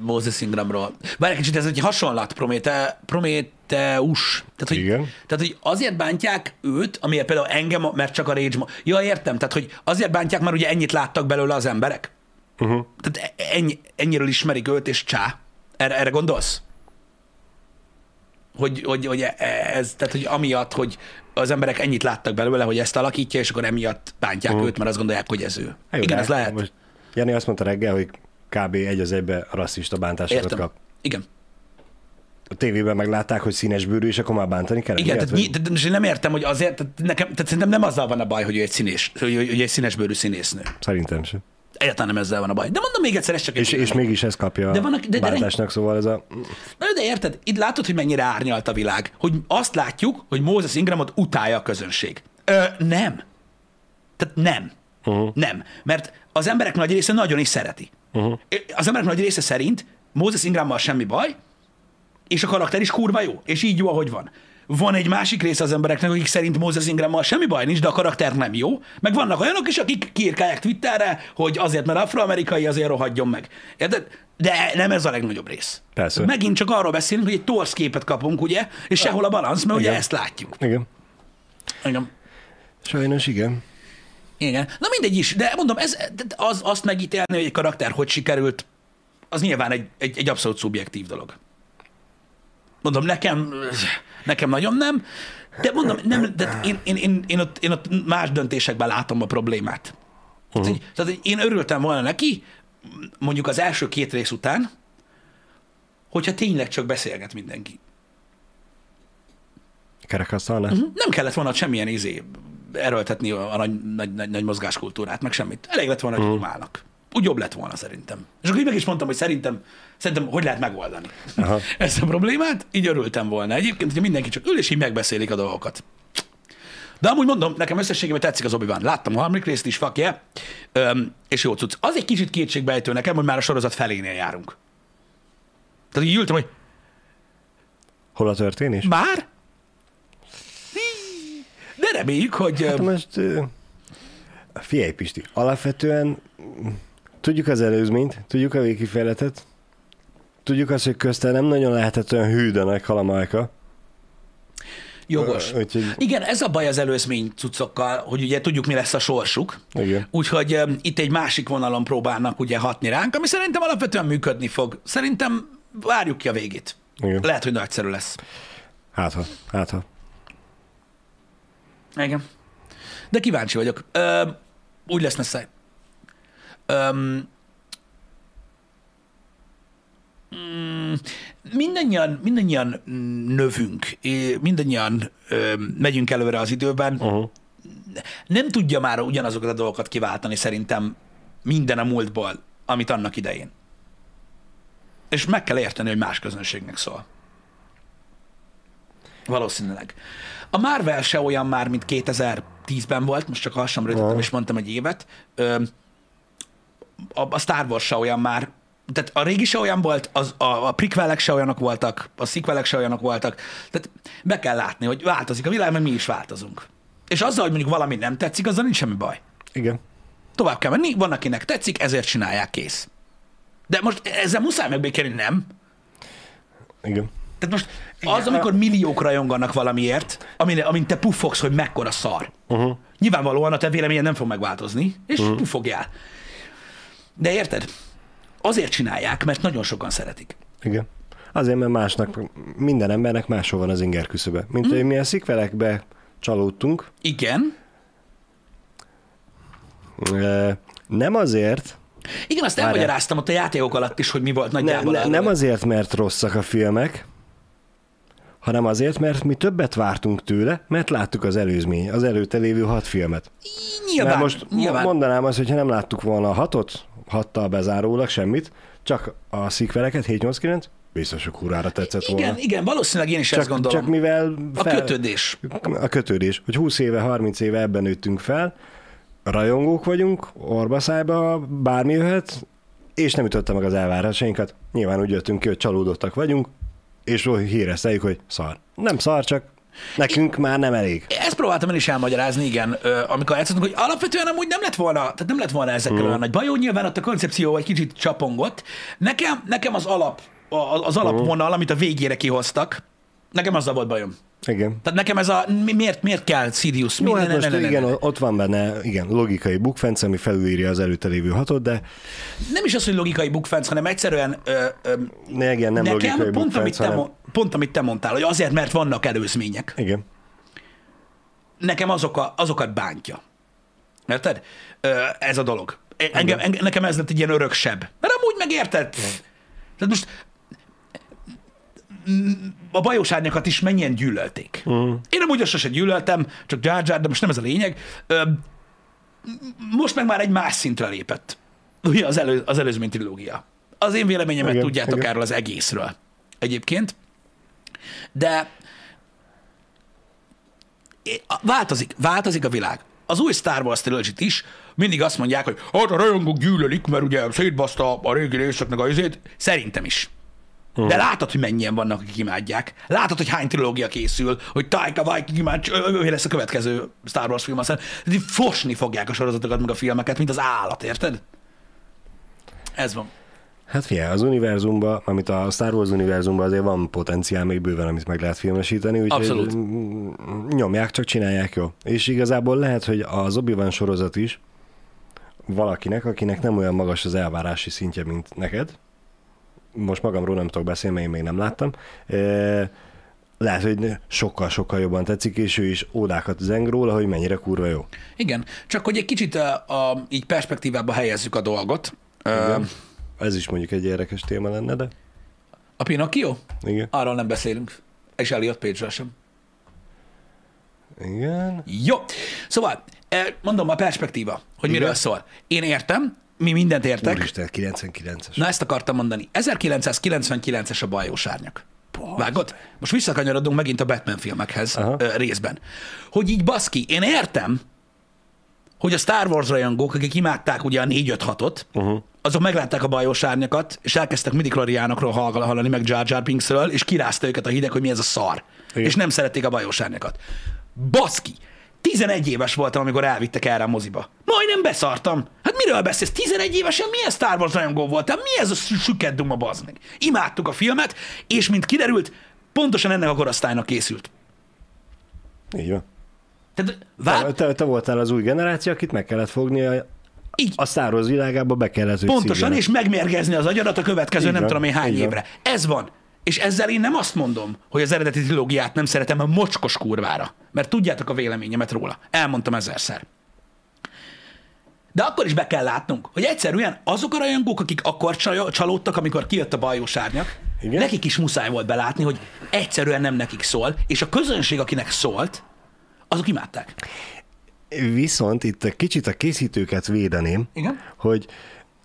Moses Ingramról? Bár egy kicsit ez egy hasonlat, Prométe, Prométeus. Tehát hogy, Igen. tehát, hogy azért bántják őt, amiért például engem, mert csak a Rage... Ja, értem, tehát, hogy azért bántják, mert ugye ennyit láttak belőle az emberek. Uh-huh. Tehát e- ennyi, ennyiről ismerik őt, és csá. Erre, erre gondolsz? Hogy, hogy, hogy ez, tehát hogy amiatt, hogy az emberek ennyit láttak belőle, hogy ezt alakítja, és akkor emiatt bántják uh-huh. őt, mert azt gondolják, hogy ez ő. Jó, Igen, ez lehet. Most Jani azt mondta reggel, hogy kb. egy az egybe rasszista bántásokat kap. Igen. A tévében meglátták, hogy színes bőrű, és akkor már bántani kell. Igen, tehát, vagy... tehát, én nem értem, hogy azért, tehát nekem, tehát szerintem nem azzal van a baj, hogy ő egy, színés, hogy, hogy egy színes bőrű színésznő. Szerintem sem. Egyáltalán nem ezzel van a baj. De mondom még egyszer, ez csak egy... És, és mégis ez kapja de vannak, de, de, bántásnak, szóval ez a... Na, de érted, itt látod, hogy mennyire árnyalt a világ. Hogy azt látjuk, hogy Moses Ingramot utálja a közönség. Ö, nem. Tehát nem. Uh-huh. Nem. Mert az emberek nagy része nagyon is szereti. Uh-huh. Az emberek nagy része szerint Moses Ingrammal semmi baj, és a karakter is kurva jó, és így jó, ahogy van. Van egy másik része az embereknek, akik szerint Moses Ingrammal semmi baj nincs, de a karakter nem jó. Meg vannak olyanok is, akik kiírkálják Twitterre, hogy azért, mert afroamerikai, azért rohadjon meg. Érted? De nem ez a legnagyobb rész. Persze. Megint csak arról beszélünk, hogy egy torsz képet kapunk, ugye? És sehol a balansz, mert igen. ugye ezt látjuk. Igen. Igen. Sajnos igen. Igen. Na mindegy is, de mondom, ez, az, azt megítélni, hogy egy karakter hogy sikerült, az nyilván egy, egy, egy abszolút szubjektív dolog. Mondom, nekem, nekem nagyon nem, de mondom, nem, de én, én, én, én, ott, én ott más döntésekben látom a problémát. Uh-huh. Tehát, tehát én örültem volna neki, mondjuk az első két rész után, hogyha tényleg csak beszélget mindenki. Kerekasztalnál? Uh-huh. Nem kellett volna semmilyen izé erőltetni a nagy, nagy, nagy, nagy mozgáskultúrát, meg semmit. Elég lett volna, hogy uh-huh. úgy jobb lett volna szerintem. És akkor így meg is mondtam, hogy szerintem, szerintem hogy lehet megoldani Aha. ezt a problémát, így örültem volna. Egyébként, hogy mindenki csak ül és így megbeszélik a dolgokat. De amúgy mondom, nekem összességében tetszik az obi -Wan. Láttam a harmadik részt is, fuck yeah. Öm, és jó cucc. Az egy kicsit kétségbejtő nekem, hogy már a sorozat felénél járunk. Tehát így ültem, hogy... Hol a történés? Már? De reméljük, hogy... Hát most... Figyelj, Pisti, alapvetően tudjuk az előzményt, tudjuk a végkifejletet, tudjuk azt, hogy közte nem nagyon lehetett olyan hűd a nagy kalamalka. Jogos. Úgyhogy... Igen, ez a baj az előzmény cuccokkal, hogy ugye tudjuk, mi lesz a sorsuk. Igen. Úgyhogy um, itt egy másik vonalon próbálnak ugye hatni ránk, ami szerintem alapvetően működni fog. Szerintem várjuk ki a végét. Igen. Lehet, hogy nagyszerű lesz. Hát ha, hát ha. Igen. De kíváncsi vagyok. Ö, úgy lesz messze. Um, mindannyian, mindannyian növünk, mindannyian ö, megyünk előre az időben. Uh-huh. Nem tudja már ugyanazokat a dolgokat kiváltani szerintem minden a múltból, amit annak idején. És meg kell érteni, hogy más közönségnek szól. Valószínűleg. A Marvel se olyan már, mint 2010-ben volt, most csak hasam rögtön és mondtam egy évet. Ö, a, a Star Wars se olyan már, tehát a régi se olyan volt, az, a, a prequelek se olyanok voltak, a sequelek se olyanok voltak. Tehát be kell látni, hogy változik a világ, mert mi is változunk. És azzal, hogy mondjuk valami nem tetszik, azzal nincs semmi baj. Igen. Tovább kell menni, van, akinek tetszik, ezért csinálják, kész. De most ezzel muszáj megbékélni, nem? Igen. Tehát most az, amikor milliók rajonganak valamiért, amin, amin te puffogsz, hogy mekkora szar. Uh-huh. Nyilvánvalóan a te véleményed nem fog megváltozni, és uh-huh. puffogjál. De érted? Azért csinálják, mert nagyon sokan szeretik. Igen. Azért, mert másnak, minden embernek máshol van az inger küszöbe. Mint mm. hogy mi a szikvelekbe csalódtunk. Igen. Nem azért, Igen, azt elmagyaráztam ott a játékok alatt is, hogy mi volt nagyjából. ne, arról. nem azért, mert rosszak a filmek, hanem azért, mert mi többet vártunk tőle, mert láttuk az előzmény, az előtte lévő hat filmet. Nyilván, Mert most nyilván. mondanám azt, hogy ha nem láttuk volna a hatot, hattal bezárólag semmit, csak a szikveleket, 7-8-9, biztos, hogy kurára tetszett igen, volna. igen, valószínűleg én is ezt Csak, gondolom. csak mivel a kötődés. a kötődés, hogy 20 éve, 30 éve ebben nőttünk fel, rajongók vagyunk, orbaszájba bármi jöhet, és nem ütötte meg az elvárásainkat. Nyilván úgy jöttünk ki, hogy csalódottak vagyunk, és hírezteljük, hogy szar. Nem szar, csak nekünk már nem elég. Ezt próbáltam én is elmagyarázni, igen, ö, amikor játszottunk, hogy alapvetően amúgy nem lett volna, tehát nem lett volna ezekkel Mhm. olyan nagy bajó, nyilván ott a koncepció egy kicsit csapongott. Nekem, nekem az alap, az Mhm. alapvonal, amit a végére kihoztak, nekem azzal volt bajom. Igen. Tehát nekem ez a, mi- miért, miért kell Sidious? Jó, hát ne- ne- most ne- ne- igen, ne- ott van benne, igen, logikai bukfenc, ami felülírja az előtte lévő hatot, de Nem is az, hogy logikai bukfenc, hanem egyszerűen ö, ö, ne, igen, nem nekem logikai pont, amit bukfenc, te, hanem... pont amit te mondtál, hogy azért, mert vannak előzmények. Igen. nekem azok a, azokat bántja. Érted? Ö, ez a dolog. Engem, engem, nekem ez lett egy ilyen öröksebb. Mert amúgy megérted. Tehát most a bajós árnyakat is mennyien gyűlölték. Uh. Én amúgy sose gyűlöltem, csak Jar Jar, de most nem ez a lényeg. Ö, most meg már egy más szintre lépett. Ugye az, elő, az előzmény trilógia. Az én véleményemet Igen, tudjátok igen. erről az egészről. Egyébként. De változik, változik a világ. Az új Star Wars trilogy is mindig azt mondják, hogy hát a rajongók gyűlölik, mert ugye szétbaszta a régi részeknek a izét. Szerintem is. De látod, hogy mennyien vannak, akik imádják. Látod, hogy hány trilógia készül, hogy Taika Waititi cs- ő lesz a következő Star Wars film, aztán fosni fogják a sorozatokat, meg a filmeket, mint az állat, érted? Ez van. Hát figyelj, az univerzumban, amit a Star Wars univerzumban azért van potenciál még bőven, amit meg lehet filmesíteni, úgyhogy Abszolút. mm, nyomják, csak csinálják jó. És igazából lehet, hogy az obi sorozat is valakinek, akinek nem olyan magas az elvárási szintje, mint neked, most magamról nem tudok beszélni, mert én még nem láttam, lehet, hogy sokkal-sokkal jobban tetszik, és ő is ódákat zeng róla, hogy mennyire kurva jó. Igen, csak hogy egy kicsit a, a, így perspektívába helyezzük a dolgot. Igen. Ez is mondjuk egy érdekes téma lenne, de A Pinocchio? igen. Arról nem beszélünk. És Elliot Page-ről sem. Igen. Jó. Szóval, mondom a perspektíva, hogy miről Igen. szól. Én értem, mi mindent értek. Úristen, 99-es. Na ezt akartam mondani. 1999-es a bajós árnyak. Vágod? Most visszakanyarodunk megint a Batman filmekhez Aha. ö, részben. Hogy így baszki, én értem, hogy a Star Wars rajongók, akik imádták ugye a 4-5-6-ot, uh-huh. azok meglátták a bajós árnyakat, és elkezdtek midikloriánokról hall- hallani, meg Jar Jar Binksről, és kirázta őket a hideg, hogy mi ez a szar. Igen. És nem szerették a bajós árnyakat. Baszki! 11 éves voltam, amikor elvittek erre a moziba. Majdnem beszartam. Hát miről beszélsz? 11 évesen milyen Star Wars rajongó voltál? Mi ez a süket duma, bazd meg? Imádtuk a filmet, és mint kiderült, pontosan ennek a korosztálynak készült. Így van. Tehát Te, vá- te, te voltál az új generáció, akit meg kellett fogni a, így, a Star Wars világába, be kellett, pontosan, szívjanak. és megmérgezni az agyadat a következő Így nem van, tudom én hány így van. évre. Ez van. És ezzel én nem azt mondom, hogy az eredeti trilógiát nem szeretem a mocskos kurvára, mert tudjátok a véleményemet róla. Elmondtam ezerszer. De akkor is be kell látnunk, hogy egyszerűen azok a rajongók, akik akkor csal- csalódtak, amikor kijött a bajós árnyak, Igen? nekik is muszáj volt belátni, hogy egyszerűen nem nekik szól, és a közönség, akinek szólt, azok imádták. Viszont itt egy kicsit a készítőket védeném, Igen? hogy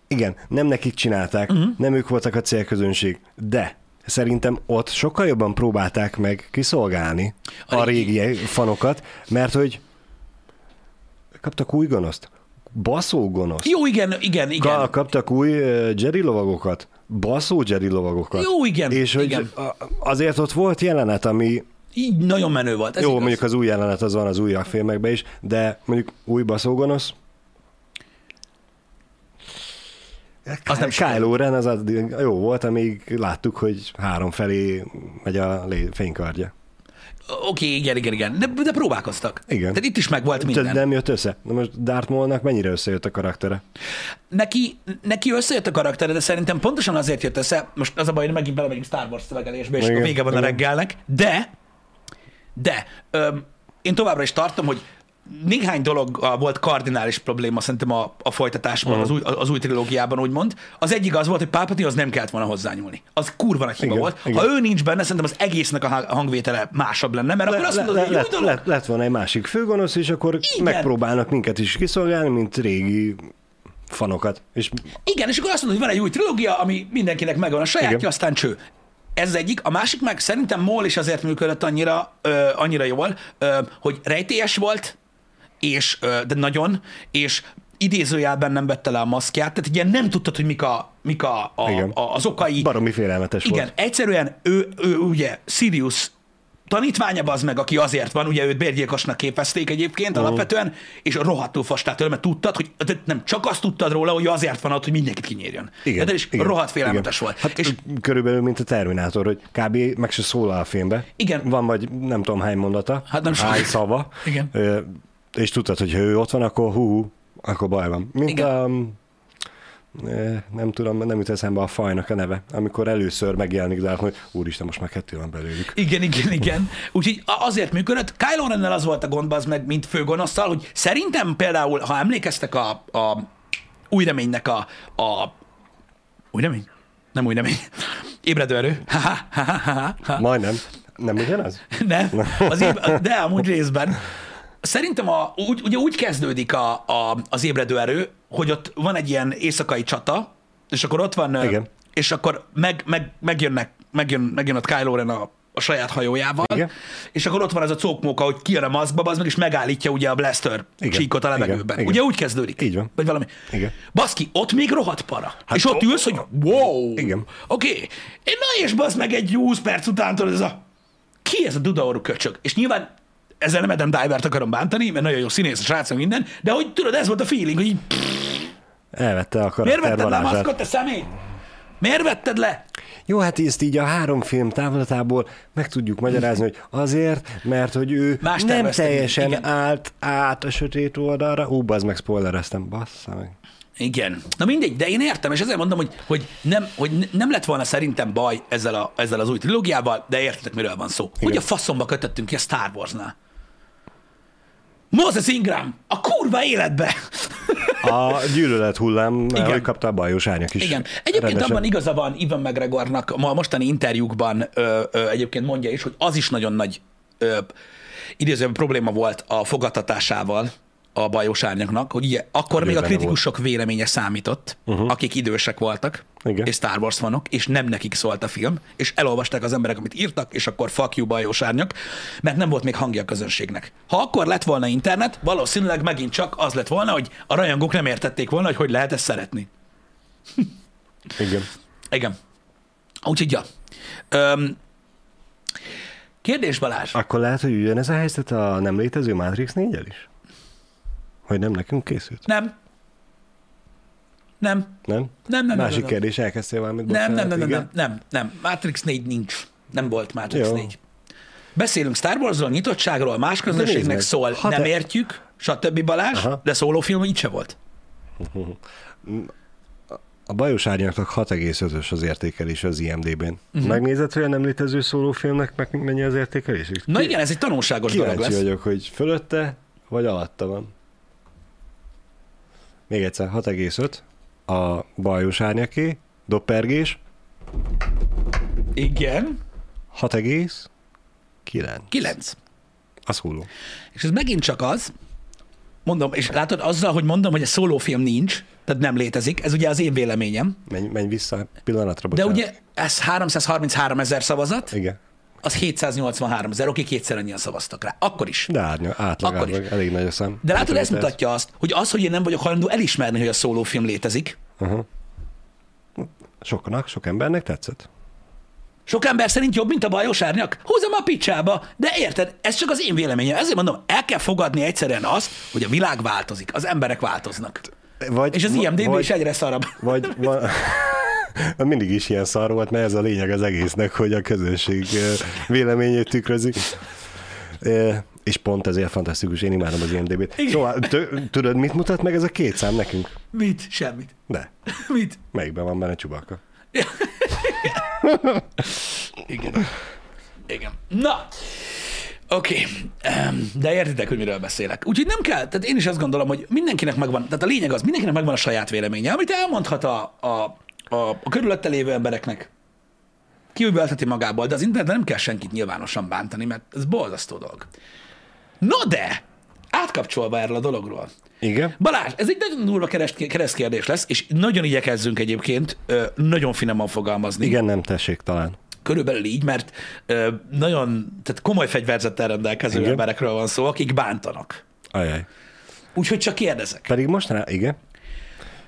igen, nem nekik csinálták, uh-huh. nem ők voltak a célközönség, de szerintem ott sokkal jobban próbálták meg kiszolgálni A a, régi- régi fanokat, mert hogy kaptak új gonoszt. Baszó gonosz. Jó, igen, igen, igen. Ka- kaptak új Jedi lovagokat. Baszó Jedi lovagokat. Jó, igen, És hogy igen. azért ott volt jelenet, ami Így nagyon menő volt. Ez jó, igaz. mondjuk az új jelenet az van az újabb filmekben is, de mondjuk új baszó Az nem Kylo Ren az addig jó volt, amíg láttuk, hogy három felé megy a fénykardja. Oké, igen, igen, igen. De, de próbálkoztak. Igen. Tehát itt is megvolt minden. De nem jött össze. Na most Darth Maulnak mennyire összejött a karaktere? Neki, neki összejött a karaktere, de szerintem pontosan azért jött össze, most az a baj, hogy megint belemegyünk Star Wars szövegelésbe, és Igen, akkor vége van a igen. reggelnek, de, de öm, én továbbra is tartom, hogy néhány dolog volt kardinális probléma szerintem a, a folytatásban, Mhm. az, új, az új trilógiában úgymond. Az egyik az volt, hogy Palpatine az nem kellett volna hozzányúlni. Az kurva nagy hiba Igen, volt. igen. Ha ő nincs benne, szerintem az egésznek a hang- hangvétele másabb lenne, mert akkor azt mondod, hogy jó lett, dolog. lett, lett volna egy másik főgonosz, és akkor Igen. megpróbálnak minket is kiszolgálni, mint régi fanokat. És Igen, és akkor azt mondod, hogy van egy új trilógia, ami mindenkinek megvan a sajátja, Igen. aztán cső. Ez az egyik. A másik meg szerintem Mól is azért működött annyira, ö, annyira jól, ö, hogy rejtélyes volt, és, de nagyon, és idézőjelben nem vette le a maszkját, tehát ugye nem tudtad, hogy mik, a, mik a, a, Igen. a, az okai. baromi félelmetes Igen, volt. egyszerűen ő, ő ugye Sirius tanítványa az meg, aki azért van, ugye őt bérgyilkosnak képezték egyébként uh-huh. alapvetően, és rohadtul fostál tőle, mert tudtad, hogy nem csak azt tudtad róla, hogy azért van ott, hogy mindenkit kinyírjon. Igen, De is igen, rohadt félelmetes igen. volt. Hát és körülbelül, mint a Terminátor, hogy kb. meg se szólal a filmbe. Igen. Van vagy nem tudom hány mondata, Hát nem hány szava. Igen. Ö, és tudtad, hogy ha ő ott van, akkor hú, akkor baj van. Mint Igen. a, ö, nem tudom, nem jut eszembe a fajnak a neve, amikor először megjelenik Darth, hogy úristen, most már kettő van belőlük. Igen, igen, igen. Úgyhogy azért működött. Kylo Rennel az volt a gond, az meg, mint főgonosztal, hogy szerintem például, ha emlékeztek a, a új reménynek a, a új remény? Nem új remény. Ébredő erő. Ha, ha, ha, ha, ha. Majdnem. Nem ugyanaz? Nem, az éb, de amúgy részben. Szerintem a, úgy, ugye úgy kezdődik a, a, az ébredő erő, hogy ott van egy ilyen éjszakai csata, és akkor ott van, Igen. és akkor meg, meg, megjönnek, megjön, megjön ott Kylo Ren a, a saját hajójával, Igen. és akkor ott van ez a cókmóka, hogy kijön a maszkba, az meg is megállítja ugye a blaster Igen. csíkot a levegőben. Igen. Ugye úgy kezdődik? Így van. Vagy valami. Igen. Baszki, ott még rohadt para. Hát és ott ülsz, hogy wow. Igen. Oké. Okay. Na és basz meg egy 20 perc után tudod, ez a ki ez a dudaorú köcsög? És nyilván ezzel nem Adam Divert akarom bántani, mert nagyon jó színész a srác, minden, de hogy tudod, ez volt a feeling, hogy így, Elvette a miért karakter vetted le a varázsát. maszkot, te személy? Miért vetted le? Jó, hát ezt így a három film távlatából meg tudjuk magyarázni, hogy azért, mert hogy ő Más nem teljesen igen. állt át a sötét oldalra. Ú, az meg spoilereztem, bassza meg. Igen. Na mindegy, de én értem, és ezért mondom, hogy, hogy, nem, hogy ne- nem lett volna szerintem baj ezzel, a, ezzel az új trilógiával, de értitek, miről van szó. Hogy a faszomba kötöttünk ki a Star Wars-nál? Moses Ingram, a kurva életbe! A gyűlölet hullám, Igen. hogy kapta a bajos árnyak is. Igen. Egyébként rendesen. abban igaza van Ivan McGregornak, ma a mostani interjúkban ö, ö, egyébként mondja is, hogy az is nagyon nagy ö, idézőben probléma volt a fogadtatásával a bajos árnyaknak, hogy ugye akkor Hogy még a kritikusok véleménye számított, uh-huh. akik idősek voltak, Igen. és Star Wars fanok, és nem nekik szólt a film, és elolvasták az emberek, amit írtak, és akkor fuck you, bajos árnyak, mert nem volt még hangja a közönségnek. Ha akkor lett volna internet, valószínűleg megint csak az lett volna, hogy a rajongók nem értették volna, hogy hogy lehet ezt szeretni. Igen. Igen. Úgyhogy, ja. Öm, kérdés Balázs. Akkor lehet, hogy ugyanez a helyzet a nem létező Matrix 4 is? Hogy nem nekünk készült? Nem. Nem. Nem? Nem, nem, Másik nem. kérdés, elkezdtél valamit? Nem, nem, nem, nem, nem, nem, nem. Matrix 4 nincs. Nem volt Matrix Jó. 4. Beszélünk Star Warsról, nyitottságról, más közönségnek szól, Ha nem te- értjük, stb. Balázs, Aha. de szólófilm így se volt. A bajos árnyaknak 6,5-ös az értékelés az IMD-ben. Mhm. Uh-huh. Megnézed, hogy a nem létező szólófilmnek meg mennyi az értékelés? Na igen, ez egy tanulságos dolog Kíváncsi lesz. vagyok, hogy fölötte vagy alatta van. Még egyszer, 6,5 a bajos árnyaké, doppergés, Igen. 6,9. 9. A szóló. És ez megint csak az, mondom, és látod, azzal, hogy mondom, hogy a szólófilm nincs, tehát nem létezik, ez ugye az én véleményem, Menj, menj vissza pillanatra, de bocsánat. ugye ez 333 ezer szavazat, Igen. Az 783 ezer, oké, kétszer annyian szavaztak rá. Akkor is. De árnya, átlag, Akkor is. elég nagy a szám. De látod, ez mutatja azt, hogy az, hogy én nem vagyok hajlandó elismerni, hogy a szólófilm létezik, Soknak, sok embernek tetszett. Sok ember szerint jobb, mint a bajos árnyak? Húzom a picsába. De érted, ez csak az én véleményem. Ezért mondom, el kell fogadni egyszerűen azt, hogy a világ változik, az emberek változnak. Vagy, És az IMDB vagy, is egyre szarabb. Vagy van, mindig is ilyen szar volt, mert ez a lényeg az egésznek, hogy a közönség véleményét tükrözi. És pont ezért fantasztikus, én imádom az IMDB-t. Igen. Szóval, tudod, mit mutat meg ez a két szám nekünk? Mit? Semmit. De, Mit? melyikben van benne Csubaka? Igen. Igen. Na, oké. Okay. De értitek, hogy miről beszélek. Úgyhogy nem kell, tehát én is azt gondolom, hogy mindenkinek megvan, tehát a lényeg az, mindenkinek megvan a saját véleménye, amit elmondhat a, a, a, a körülötte lévő embereknek. Kiübelteti magából, de az interneten nem kell senkit nyilvánosan bántani, mert ez borzasztó dolog. No de, átkapcsolva erről a dologról. Igen? Balázs, ez egy nagyon durva kereszt- keresztkérdés lesz, és nagyon igyekezzünk egyébként nagyon finoman fogalmazni. Igen, nem tessék talán. Körülbelül így, mert ö, nagyon, tehát komoly fegyverzettel rendelkező Igen. emberekről van szó, akik bántanak. Ajaj. Úgyhogy csak kérdezek. Pedig most rá, igen?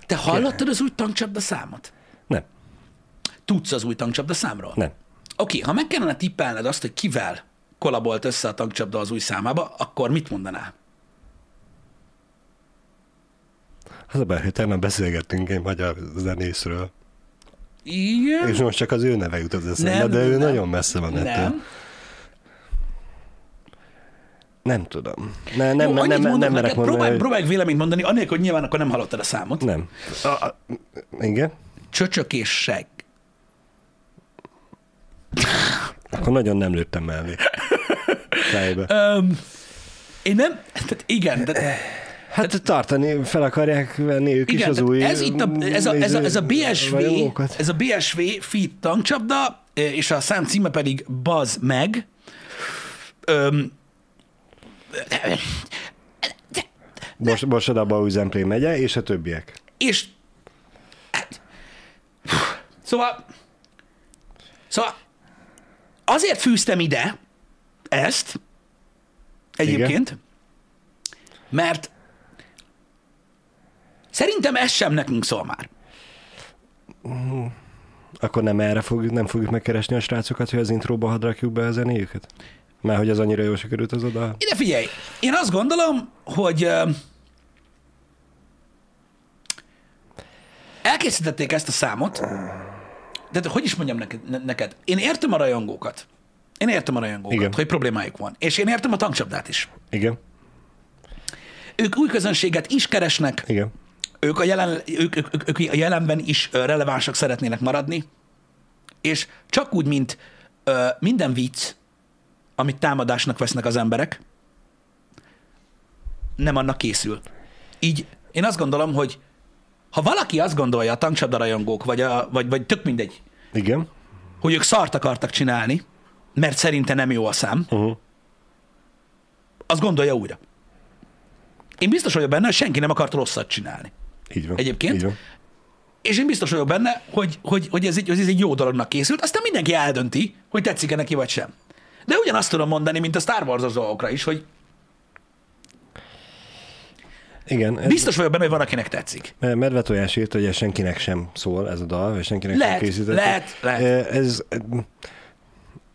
Te hallottad az új tankcsapda számot? Nem, Tudsz az új tankcsapda számról? nem. Oké, ha meg kellene tippelned azt, hogy kivel kolabolt össze a tankcsapda az új számába, akkor mit mondanál? Az a baj, hogy beszélgettünk egy magyar zenészről, Igen? és most csak az ő neve jut az eszembe, Nem, de ő nem. nagyon messze van ettől. Nem. Tudom. Ne, nem, Jó, nem, nem, mondok nem merek neked, mondani, próbálj, próbálj véleményt mondani, anélkül, hogy nyilván akkor nem hallottad a számot. Nem. A, a, igen? Csöcsök és seg. Akkor nagyon nem lőttem mellé. Öm, én nem, tehát igen, de Hát tartani, fel akarják venni ők igen, is az tehát új... ez itt a, ez, a, ez, a, ez a BSV, ez a BSV feed tankcsapda, és a szám címe pedig Buzz meg. Öm, Bos, Borsodaba, Új-Zemplén megye, és a többiek. és hát, szóval szóval azért fűztem ide ezt egyébként, Igen. mert szerintem ez sem nekünk szól már. Akkor nem erre fogjuk, nem fogjuk megkeresni a srácokat, hogy az intróba hadd rakjuk be a zenéjüket? Mert hogy az annyira jól sikerült az oda. Ide figyelj, én azt gondolom, hogy elkészítették ezt a számot, de hogy is mondjam neked, ne- neked, én értem a rajongókat. Én értem a rajongókat, Igen. hogy problémájuk van. És én értem a tankcsapdát is. Igen? Ők új közönséget is keresnek, Igen. Ők a, jelen, ők, ők, ők, ők a jelenben is relevánsak szeretnének maradni, és csak úgy, mint ö, minden vicc, amit támadásnak vesznek az emberek, nem annak készül. Így én azt gondolom, hogy ha valaki azt gondolja, a tankcsapda rajongók, vagy, a, vagy, vagy tök mindegy, Igen? hogy ők szart akartak csinálni, mert szerinte nem jó a szám, Uh-huh. az gondolja újra. Én biztos vagyok benne, hogy senki nem akart rosszat csinálni. Így van. Egyébként? Így van. És én biztos vagyok benne, hogy, hogy, hogy ez, egy, hogy ez egy jó dolognak készült, aztán mindenki eldönti, hogy tetszik-e neki vagy sem. De ugyanazt tudom mondani, mint a Star Wars dolgokra is, hogy Igen. Ez, biztos vagyok benne, hogy van, akinek tetszik. Mert Medve Tojás írt, hogy senkinek sem szól ez a dal, vagy senkinek Lehet, sem készített. lehet, lehet. Ez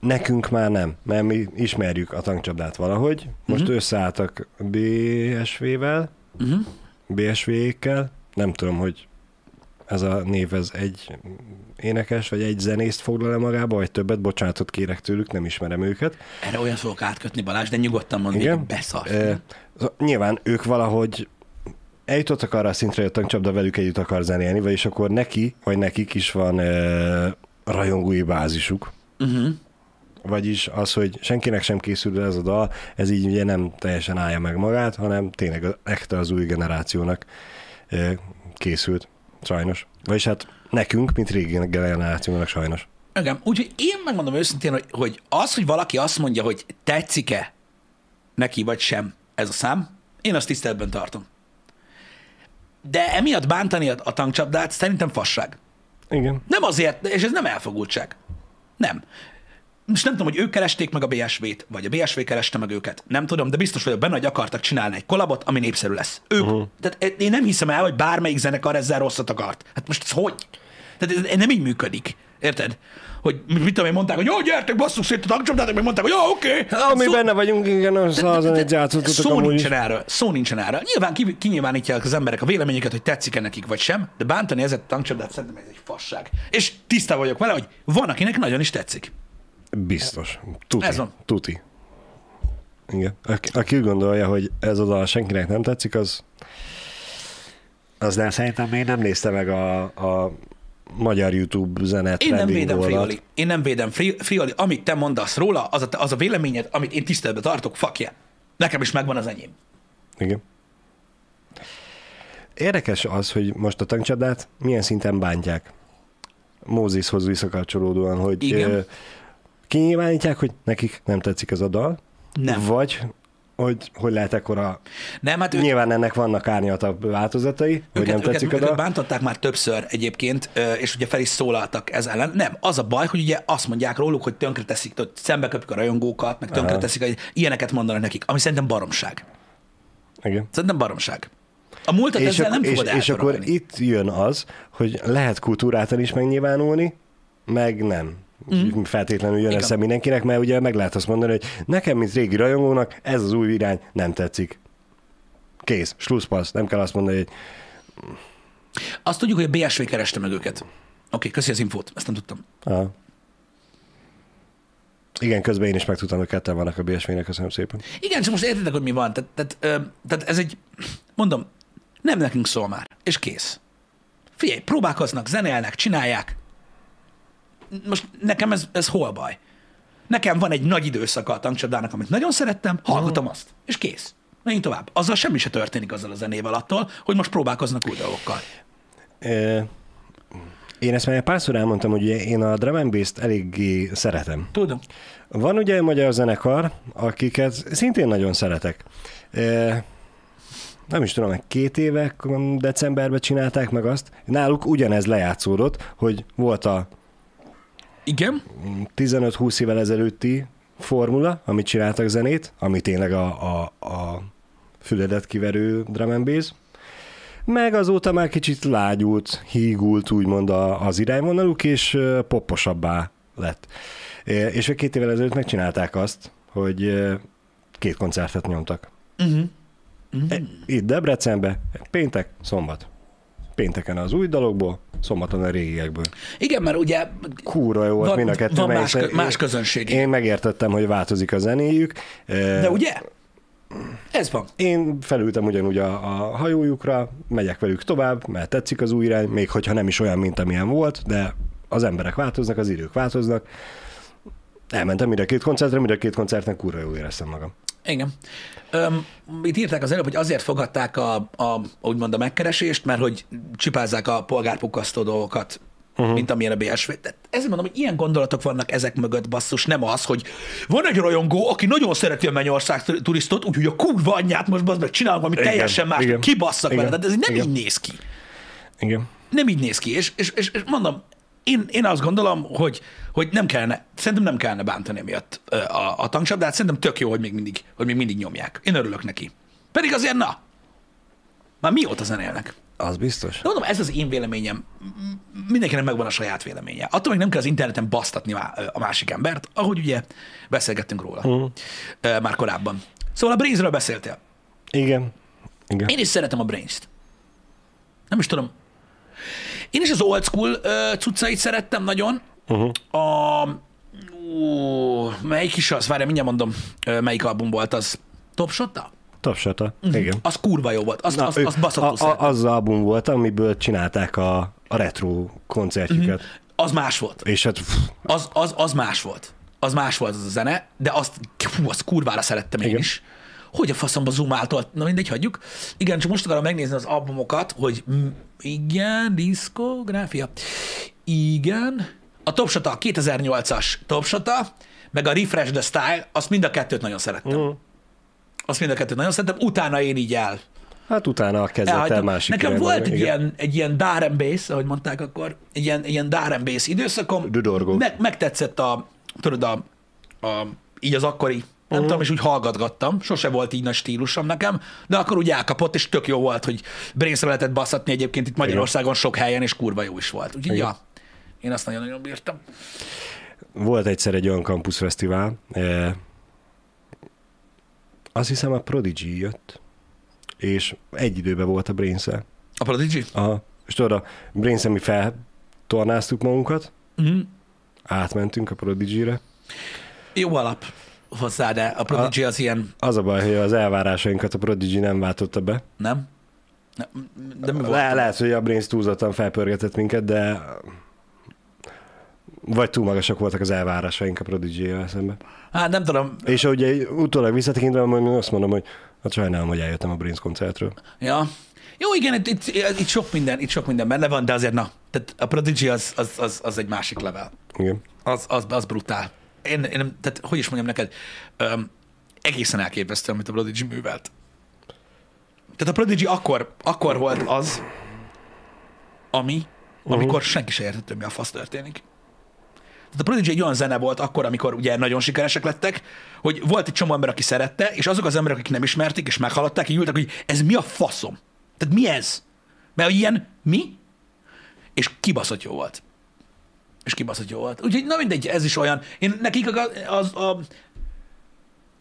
nekünk már nem, mert mi ismerjük a tankcsapdát valahogy. Most uh-huh. összeálltak BSV-vel, Uh-huh. BSV-ékkel. Nem tudom, hogy ez a név ez egy énekes, vagy egy zenészt foglal-e magába, vagy többet, bocsánatot kérek tőlük, nem ismerem őket. Erre olyan fogok átkötni, Balázs, de nyugodtan mondd, Igen. beszart. E, nyilván ők valahogy eljutottak arra a szintre, hogy a tankcsapda velük együtt akar zenélni, vagyis akkor neki, vagy nekik is van e, rajongói bázisuk. Uh-huh. Vagyis az, hogy senkinek sem készül ez a dal, ez így ugye nem teljesen állja meg magát, hanem tényleg ekte az új generációnak készült, sajnos. Vagyis hát nekünk, mint régi generációnak sajnos. Igen, úgyhogy én megmondom őszintén, hogy, hogy az, hogy valaki azt mondja, hogy tetszik-e neki vagy sem ez a szám, Én azt tiszteletben tartom. De emiatt bántani a, a tankcsapdát szerintem fasság. Igen. Nem azért, és ez nem elfogultság. Nem. Most nem tudom, hogy ők keresték meg a BSV-t, vagy a BSV kereste meg őket. Nem tudom, de biztos vagyok benne, hogy akartak csinálni egy kolabot, ami népszerű lesz. Ők. Uh-huh. Tehát én nem hiszem el, hogy bármelyik zenekar ezzel rosszat akart. Hát most ez hogy? Tehát ez nem így működik. Érted? Hogy mit tudom én, mondták, hogy jó, gyertek, basszuk szét a tankcsapdát, meg mondták, hogy jó, oké. Okay. Ami benne vagyunk, igen, az az egy játszottuk Szó nincsen erről. Szó nincsen erről. Nyilván ki, kinyilvánítják az emberek a véleményüket, hogy tetszik-e nekik vagy sem, de bántani ezet a tankcsapdát szerintem ez egy fasság. És tiszta vagyok vele, hogy van, akinek nagyon is tetszik. Biztos. Tuti. Ez van. Tuti. Igen. Aki, aki úgy gondolja, hogy ez a dal senkinek nem tetszik, az az nem, szerintem még nem nézte meg a, a magyar YouTube zene Én nem védem. Frioli. Én nem védem Fri- Frioli. Amit te mondasz róla, az a, az a véleményed, amit én tiszteletben tartok, yeah. Nekem is megvan az enyém. Igen. Érdekes az, hogy most a tankcsapdát milyen szinten bántják. Mózishoz visszakapcsolódóan, hogy Igen. Kinyilvánítják, hogy nekik nem tetszik ez a dal, Nem. vagy hogy, hogy lehet ekkora... Nem, hát ők, Nyilván ennek vannak árnyaltabb változatai, hogy őket, nem tetszik őket, a őket dal. bántották már többször egyébként, és ugye fel is szólaltak ez ellen. Nem, az a baj, hogy ugye azt mondják róluk, hogy tönkreteszik, hogy szembeköpik a rajongókat, meg tönkreteszik, hogy ilyeneket mondanak nekik, ami szerintem baromság. Igen. Szerintem baromság. A múltat És, ezzel ak- nem és, fogod és akkor eltorolni. itt jön az, hogy lehet kultúráltan is megnyilvánulni, meg nem. Mm. Feltétlenül jön Igen. össze mindenkinek, mert ugye meg lehet azt mondani, hogy nekem, mint régi rajongónak, ez az új irány nem tetszik. Kész, slusszpassz, nem kell azt mondani, hogy Azt tudjuk, hogy a BSV kereste meg őket. Oké, okay, köszi az infót, ezt nem tudtam. Aha. Igen, közben én is megtudtam, hogy ketten vannak a BSV-nek, köszönöm szépen. Igen, csak most értitek, hogy mi van. Tehát, tehát, ö, tehát ez egy, mondom, nem nekünk szól már, és kész. Figyelj, próbálkoznak, zenélnek, csinálják. Most nekem ez, ez hol baj? Nekem van egy nagy időszaka a tankcsapdának, amit nagyon szerettem, hallgatom azt, és kész. Menjünk tovább. Azzal semmi se történik azzal a zenével attól, hogy most próbálkoznak új dolgokkal. Ö, Én ezt már párszor elmondtam, hogy én a drum and bass-t eléggé szeretem. Tudom. Van ugye egy magyar zenekar, akiket szintén nagyon szeretek. Ö, Nem is tudom, két éve decemberben csinálták meg azt. Náluk ugyanez lejátszódott, hogy volt a Igen? 15-20 évvel ezelőtti formula, amit csináltak zenét, ami tényleg a, a, a füledet kiverő drum and bass. Meg azóta már kicsit lágyult, hígult úgymond a, az irányvonaluk, és popposabbá lett. És két évvel ezelőtt megcsinálták azt, hogy két koncertet nyomtak. Uh-huh. E- Itt Debrecenbe, péntek, szombat. Pénteken az új dalokból, szombaton a régiekből. Igen, mert ugye Kúra jó volt mind a kettő. van más kö- más közönség. Én megértettem, hogy változik a zenéjük. De ugye? Ez van. Én felültem ugyanúgy a, a hajójukra, megyek velük tovább, mert tetszik az új irány, még hogyha nem is olyan, mint amilyen volt, de az emberek változnak, az idők változnak. Elmentem mind a két koncertre, mind a két koncerten kurva jól éreztem magam. Igen. Öm, itt írták az előbb, hogy azért fogadták a, a, úgymond a megkeresést, mert hogy csipázzák a polgárpukasztó dolgokat, uh-huh. mint amilyen a BSV. Tehát ezért mondom, hogy ilyen gondolatok vannak ezek mögött, basszus, nem az, hogy van egy rajongó, aki nagyon szereti a Mennyország turistot, úgyhogy a kurva anyját most bazd meg csinálunk valami Igen, teljesen más, igen, kibasszak vele. igen, Tehát ez nem igen. így néz ki. Igen. Nem így néz ki, és, és, és, és mondom, én, én azt gondolom, hogy, hogy nem kellene, szerintem nem kellene bántani miatt a, a tankcsapdát, szerintem tök jó, hogy még, mindig, hogy még mindig nyomják. Én örülök neki. Pedig azért na, már mióta zenélnek? Az biztos. De mondom, ez az én véleményem. Mindenkinek megvan a saját véleménye. Attól még nem kell az interneten basztatni a másik embert, ahogy ugye beszélgettünk róla uh-huh. már korábban. Szóval a Brains-ről beszéltél. Igen. Igen. Én is szeretem a Brains-t. Nem is tudom. Én is az old school cuccait szerettem nagyon. Uh-huh. A... Ó, melyik is az? Várjál, mindjárt mondom, ö, melyik album volt az. Top Shot-a? Tapsata. Igen. Az kurva jó volt. Az, Na, az, az baszottul a, az album volt, amiből csinálták a, a retro koncertjüket. Az más volt. És hát pff, Az, az, az más volt. Az más volt az a zene, de azt, fú, azt kurvára szerettem én Igen. is. Hogy a faszomba zoomáltól? Na mindegy, hagyjuk. Igen, csak most akarom megnézni az albumokat, hogy igen, diszkográfia. Igen. A Top Shot, a 2008-as Top Shot, meg a Refresh the Style, azt mind a kettőt nagyon szerettem. Mhm. Azt mind a kettőt nagyon szeretem. Utána én így el. Hát utána kezdett el másik Nekem irányba, volt egy igen. ilyen, egy ilyen dar and bass, ahogy mondták akkor, egy ilyen, egy ilyen dar and bass időszakom. Düdorgó. Meg, megtetszett a, tudod, a, a, így az akkori, nem uh-huh. tudom, és úgy hallgatgattam. Sose volt így nagy stílusom nekem, de akkor úgy elkapott, és tök jó volt, hogy brainszre lehetett basszatni egyébként itt Magyarországon sok helyen, és kurva jó is volt. Úgyhogy ja, én azt nagyon-nagyon bírtam. Volt egyszer egy olyan campus fesztivál, eh, azt hiszem a Prodigy jött, és egy időben volt a brains A Prodigy? Aha. És tudod, a brains mi feltornáztuk magunkat, Mm-hmm. átmentünk a Prodigy-re. Jó alap hozzá, de a Prodigy az ilyen, Az a baj, hogy az elvárásainkat a Prodigy nem váltotta be. nem? De mi volt? Le, lehet, hogy a Brains túlzottan felpörgetett minket, de vagy túl magasak voltak az elvárásaink a prodigy szemben. Hát nem tudom, És ugye utólag visszatekintve azt mondom, hogy hát sajnálom, hogy eljöttem a Brains koncertről. Ja. Jó, igen, itt, itt, itt, sok minden, itt sok minden benne van, de azért na, tehát a Prodigy az, az, az, az egy másik level. Igen. Az, az, az brutál. Én, én, tehát hogy is mondjam neked, öm, egészen elképesztő, amit a Prodigy művelt. Tehát a Prodigy akkor, akkor volt az, ami, amikor senki se értett, hogy mi a fasz történik. Tehát a Prodigy egy olyan zene volt akkor, amikor ugye nagyon sikeresek lettek, hogy volt egy csomó ember, aki szerette, és azok az emberek, akik nem ismerték és meghallották, így ültek, hogy ez mi a faszom? Tehát mi ez? Mert ilyen mi? És kibaszott jó volt. És kibaszott jó volt. Úgyhogy na mindegy, ez is olyan. Én nekik az, az, az,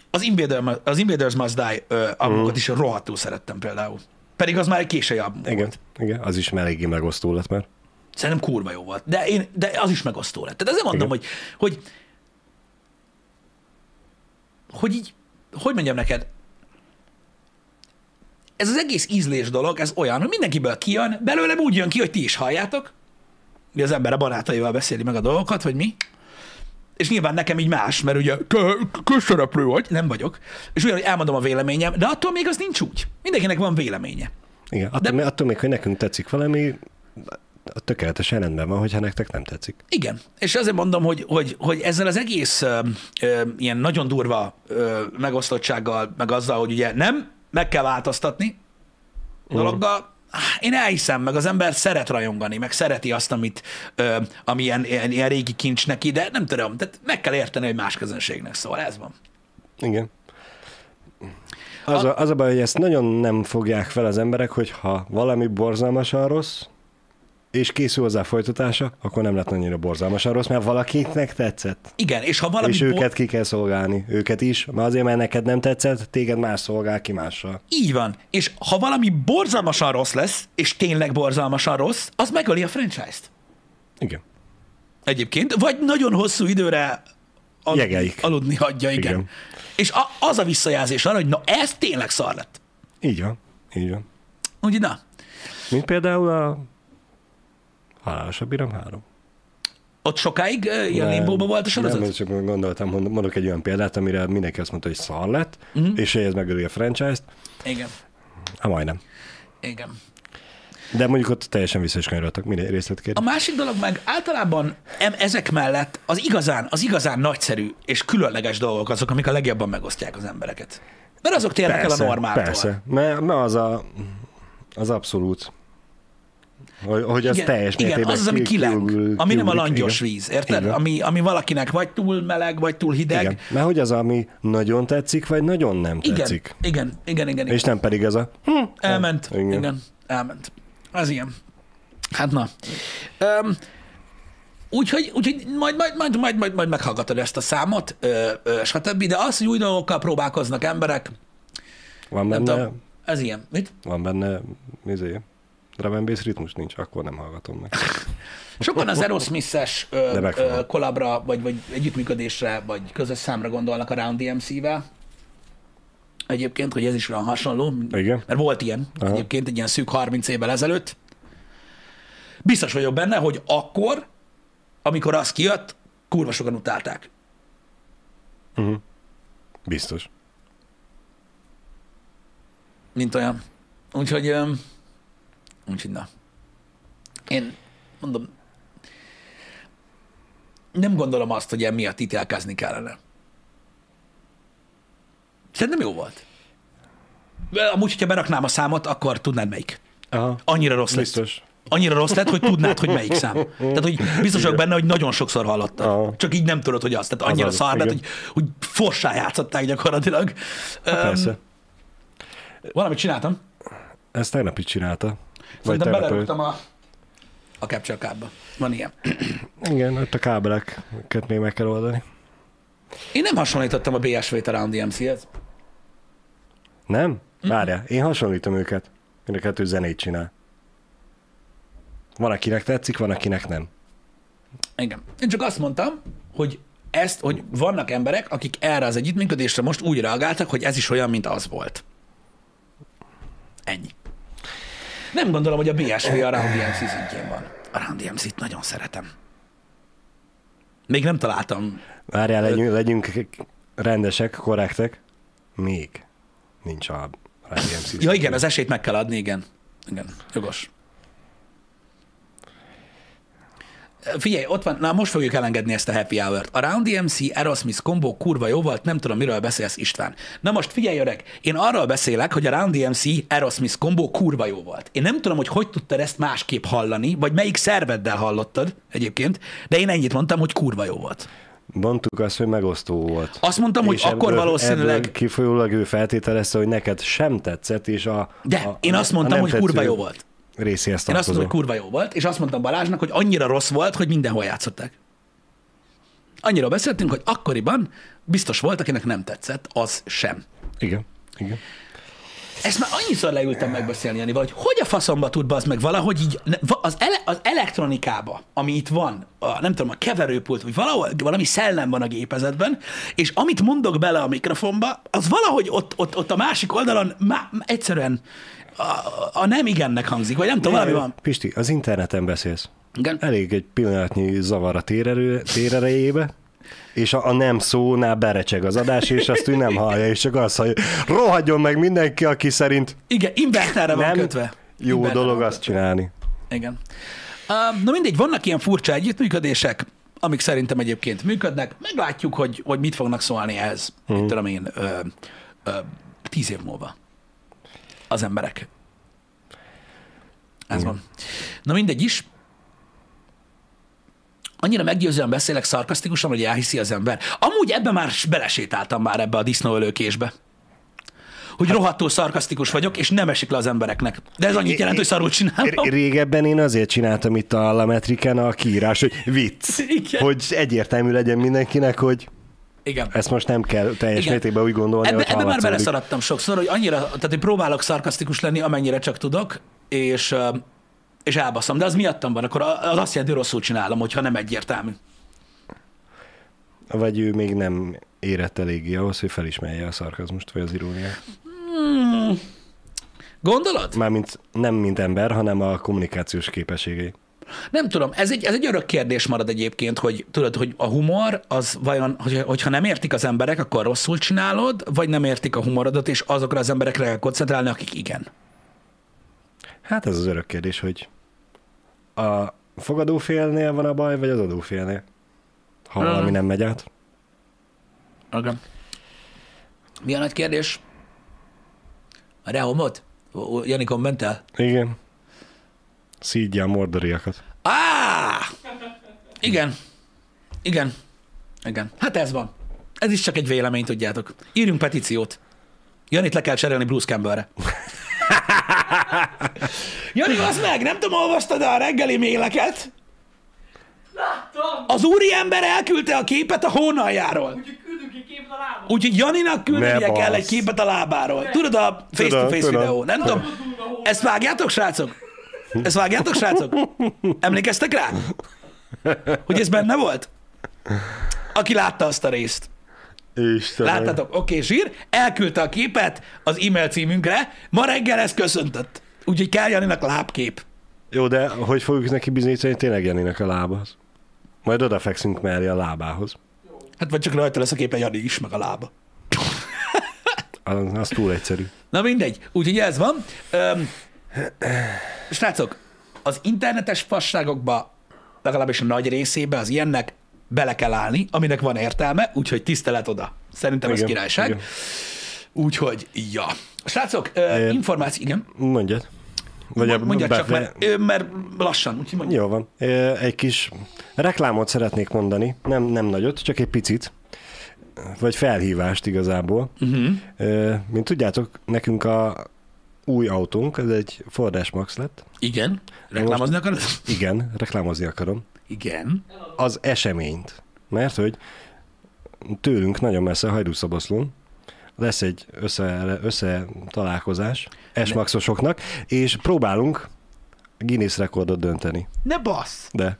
az, Invader, az Invaders Must Die albumokat is rohadtul szerettem például. Pedig az már egy késői album Igen, volt. igen, az is már eléggé megosztó lett már. Szerintem kurva jó volt. De, én, de az is megosztó lett. Tehát ezért mondom, Igen. hogy, hogy, hogy így, hogy mondjam neked, ez az egész ízlés dolog, ez olyan, hogy mindenkiből kijön, belőlem úgy jön ki, hogy ti is halljátok, ugye az ember a barátaival beszéli meg a dolgokat, vagy mi, és nyilván nekem így más, mert ugye kö- közszereplő vagy, nem vagyok, és ugyanúgy elmondom a véleményem, de attól még az nincs úgy. Mindenkinek van véleménye. Igen, attól, de... attól még, hogy nekünk tetszik valami, a tökéletesen rendben van, hogyha nektek nem tetszik. Igen, és azért mondom, hogy, hogy, hogy ezzel az egész ö, ö, ilyen nagyon durva ö, megosztottsággal, meg azzal, hogy ugye nem meg kell változtatni dologgal, én elhiszem, meg az ember szeret rajongani, meg szereti azt, amit, ö, ami ilyen, ilyen, ilyen régi kincs neki, de nem tudom, tehát meg kell érteni, hogy más közönségnek szól, ez van. Igen. Az a, az a baj, hogy ezt nagyon nem fogják fel az emberek, hogy ha valami borzalmasan rossz, és készül hozzá folytatása, akkor nem lett annyira borzalmasan rossz, mert valakinek tetszett. Igen, és ha valami és bo- őket ki kell szolgálni. Őket is, mert azért, mert neked nem tetszett, téged más szolgál ki mással. Így van. És ha valami borzalmasan rossz lesz, és tényleg borzalmasan rossz, az megöli a franchise-t. Igen. Egyébként, vagy nagyon hosszú időre aludni, Jegeik. aludni hagyja, igen. igen. Igen. És a, az a visszajelzés arra, hogy na ez tényleg szar lett. Így van. Így van. Úgyhogy na, Mint például a Halálosabb Iram 3. ott sokáig uh, ilyen limbóban volt a sorozat? Nem, csak gondoltam, mond- mondok egy olyan példát, amire mindenki azt mondta, hogy szar lett, uh-huh. és ez megöli a franchise-t. Igen. Hát majdnem. Igen. De mondjuk ott teljesen vissza is kanyarodtak minden A részletkérdés. másik dolog meg általában em, ezek mellett az igazán, az igazán nagyszerű és különleges dolgok azok, amik a legjobban megosztják az embereket. Mert azok térnek el a normáltól. Persze, mert, mert az a, az abszolút, hogy, hogy az igen, teljes igen, az az, ami ki- kileng, kiugul- ami nem a langyos Igen. víz, érted? Igen. Ami, ami valakinek vagy túl meleg, vagy túl hideg. Igen. Mert hogy az, ami nagyon tetszik, vagy nagyon nem igen, tetszik. igen, igen, igen, igen. És nem pedig ez a... Hm, Elment. Igen. Igen. igen, elment. Az ilyen. Hát na. Um, úgyhogy, úgyhogy majd, majd, majd, majd, majd, majd meghallgatod ezt a számot, ö, ö, stb. De az, hogy új dolgokkal próbálkoznak emberek, van nem benne, tudom, ez ilyen. Mit? van benne, izé, drum and bass ritmus nincs, akkor nem hallgatom meg. Sokan az Aerosmith-es kolabra, vagy, vagy együttműködésre, vagy közös számra gondolnak a Round DMC-vel. Egyébként, hogy ez is olyan hasonló, Igen. mert volt ilyen Aha. egyébként egy ilyen szűk 30 évvel ezelőtt. Biztos vagyok benne, hogy akkor, amikor az kijött, kurva sokan utálták. Uh-huh. Biztos. mint olyan. Úgyhogy, úgyhogy na. Én mondom, nem gondolom azt, hogy emiatt ítélkezni kellene. Szerintem jó volt. Amúgy, hogyha beraknám a számot, akkor tudnád melyik. Aha, Annyira rossz lesz. biztos. Annyira rossz lett, hogy tudnád, hogy melyik szám. Tehát, hogy biztos vagyok benne, hogy nagyon sokszor hallottad. Aha. Csak így nem tudod, hogy az. Tehát annyira Az szar lett, hogy, hogy forssá játszották gyakorlatilag. Öm, Persze. Valamit csináltam. Ezt tegnap is csinálta. Szerintem belerúgtam a, a Capture Cardba. Van ilyen. Igen, ott a kábeleket még meg kell oldani. Én nem hasonlítottam a BSV-t a Round DMC-hez. Nem? Várjál, én hasonlítom őket. Mind a kettő zenét csinál. Van, akinek tetszik, van, akinek nem. Igen. Én csak azt mondtam, hogy ezt, hogy vannak emberek, akik erre az együttműködésre most úgy reagáltak, hogy ez is olyan, mint az volt. Ennyi. Nem gondolom, hogy a BSV a Round DMC szintjén van. A Round DMC-t nagyon szeretem. Még nem találtam. Várjál, legyünk, legyünk rendesek, korrektek. Még nincs a Radium System. Ja igen, az esélyt meg kell adni, igen. Igen, jogos. Figyelj, ott van, na most fogjuk elengedni ezt a happy hour-t. A Round DMC Aerosmith kombó kurva jó volt, nem tudom, miről beszélsz István. Na most figyelj öreg, én arról beszélek, hogy a Round DMC Aerosmith kombó kurva jó volt. Én nem tudom, hogy hogy tudtad ezt másképp hallani, vagy melyik szerveddel hallottad egyébként, de én ennyit mondtam, hogy kurva jó volt. Mondtuk azt, hogy megosztó volt. Azt mondtam, hogy És akkor ebből- valószínűleg... Ebből kifolyólag ő feltételezte, hogy neked sem tetszett, és a... De a, én azt mondtam, hogy kurva tetsző jó volt. Részéhez Én azt tartozó. mondtam, hogy kurva jó volt, és azt mondtam Balázsnak, hogy annyira rossz volt, hogy mindenhol játszották. Annyira beszéltünk, hogy akkoriban biztos volt, akinek nem tetszett, az sem. Igen, igen. Ezt már annyiszor leültem megbeszélni, Jani, hogy hogy a faszomba tud az meg valahogy így, az, ele, az elektronikába, ami itt van, a, nem tudom, a keverőpult, vagy valahol, valami szellem van a gépezetben, és amit mondok bele a mikrofonba, az valahogy ott, ott, ott a másik oldalon má, egyszerűen a, a nem igennek hangzik, vagy nem tudom, valami van. Pisti, az interneten beszélsz. Igen. Elég egy pillanatnyi zavar a térerő, térerejébe, és a, a nem szónál berecseg az adás, és azt ő nem hallja, és csak azt hallja, rohadjon meg mindenki, aki szerint Igen, inverterre van kötve. jó Inverterre dolog azt kötve. csinálni. Igen. Um, na mindegy, vannak ilyen furcsa együttműködések, amik szerintem egyébként működnek. Meglátjuk, hogy, hogy mit fognak szólni ehhez, uh-huh. tudom én, ö, ö, tíz év múlva az emberek. Ez van. Na mindegy is. Annyira meggyőzően beszélek szarkasztikusan, hogy elhiszi az ember. Amúgy ebbe már belesétáltam már ebbe a disznóölőkésbe. Hogy rohadtul szarkasztikus vagyok, és nem esik le az embereknek. De ez annyit jelent, hogy szarul csinálom. Régebben én azért csináltam itt a Lametriken a kiírás, hogy vicc, Igen. hogy egyértelmű legyen mindenkinek, hogy Igen. ezt most nem kell teljes Igen. mértékben úgy gondolni, Ebbe, hogy ebbe már beleszaradtam sokszor, hogy annyira, tehát hogy próbálok szarkasztikus lenni, amennyire csak tudok, és, és elbaszom. De az miattam van, akkor az azt jelenti, hogy rosszul csinálom, hogyha nem egyértelmű. Vagy ő még nem érett eléggé ahhoz, hogy felismerje a szarkazmust, vagy az iróniát. Gondolod? Mármint nem mint ember, hanem a kommunikációs képességei. Nem tudom, ez egy, ez egy örök kérdés marad egyébként, hogy tudod, hogy a humor, az vajon, hogy, hogyha nem értik az emberek, akkor rosszul csinálod, vagy nem értik a humorodat, és azokra az emberekre kell koncentrálni, akik igen. Hát ez az örök kérdés, hogy a fogadófélnél van a baj, vagy az adófélnél? Ha Hmm. valami nem megy át. Igen. Mi a nagy kérdés? A rehomot? Jani kommentel? Igen. Szídja a mordoriakat. Á! Igen. Igen. Igen. Hát ez van. Ez is csak egy vélemény, tudjátok. Írjunk petíciót. Janit le kell cserélni Bruce Campbellre. Jani, az meg, nem tudom, olvastad a reggeli méleket? Láttam! Az úri ember elküldte a képet a hónaljáról. Úgyhogy küldünk ki képet a lába. Úgyhogy Janinak küldenie Ne kell egy képet a lábáról. Tudod a face-to-face videó? Nem tudom. Ezt vágjátok, srácok? Ezt vágjátok, srácok? Emlékeztek rá? Hogy ez benne volt? Aki látta azt a részt. Istenem. Láttatok? Oké, okay, zsír. Elküldte a képet az e-mail címünkre. Ma reggel ezt köszöntött. Úgyhogy kell Janinak lábkép. Jó, de hogy fogjuk neki bizonyítani, hogy tényleg Janinak a lábahoz? Majd odafekszünk mellé a lábához. Hát vagy csak rajta lesz a képe Jani is, meg a lába. Az, az túl egyszerű. Na mindegy, úgyhogy ez van. Öm, srácok, az internetes fasságokba, legalábbis a nagy részébe az ilyennek bele kell állni, aminek van értelme, úgyhogy tisztelet oda. Szerintem ez Igen, királyság. igen. Úgyhogy, ja. Srácok, ö, információ, igen. Mondjad. Vagy a- Mondjad csak, mert, mert lassan, úgyhogy mondjad. Jó van. Egy kis reklámot szeretnék mondani, nem, nem nagyot, csak egy picit, vagy felhívást igazából. Uh-huh. Mint tudjátok, nekünk a új autónk, ez egy Ford S-Max lett. Igen. Reklámozni akarod? Igen, reklámozni akarom. Igen. Az eseményt. Mert hogy tőlünk nagyon messze, Hajdúszoboszlón, lesz egy össze, összetalálkozás S-Maxosoknak, és próbálunk Guinness rekordot dönteni. Ne bassz! De.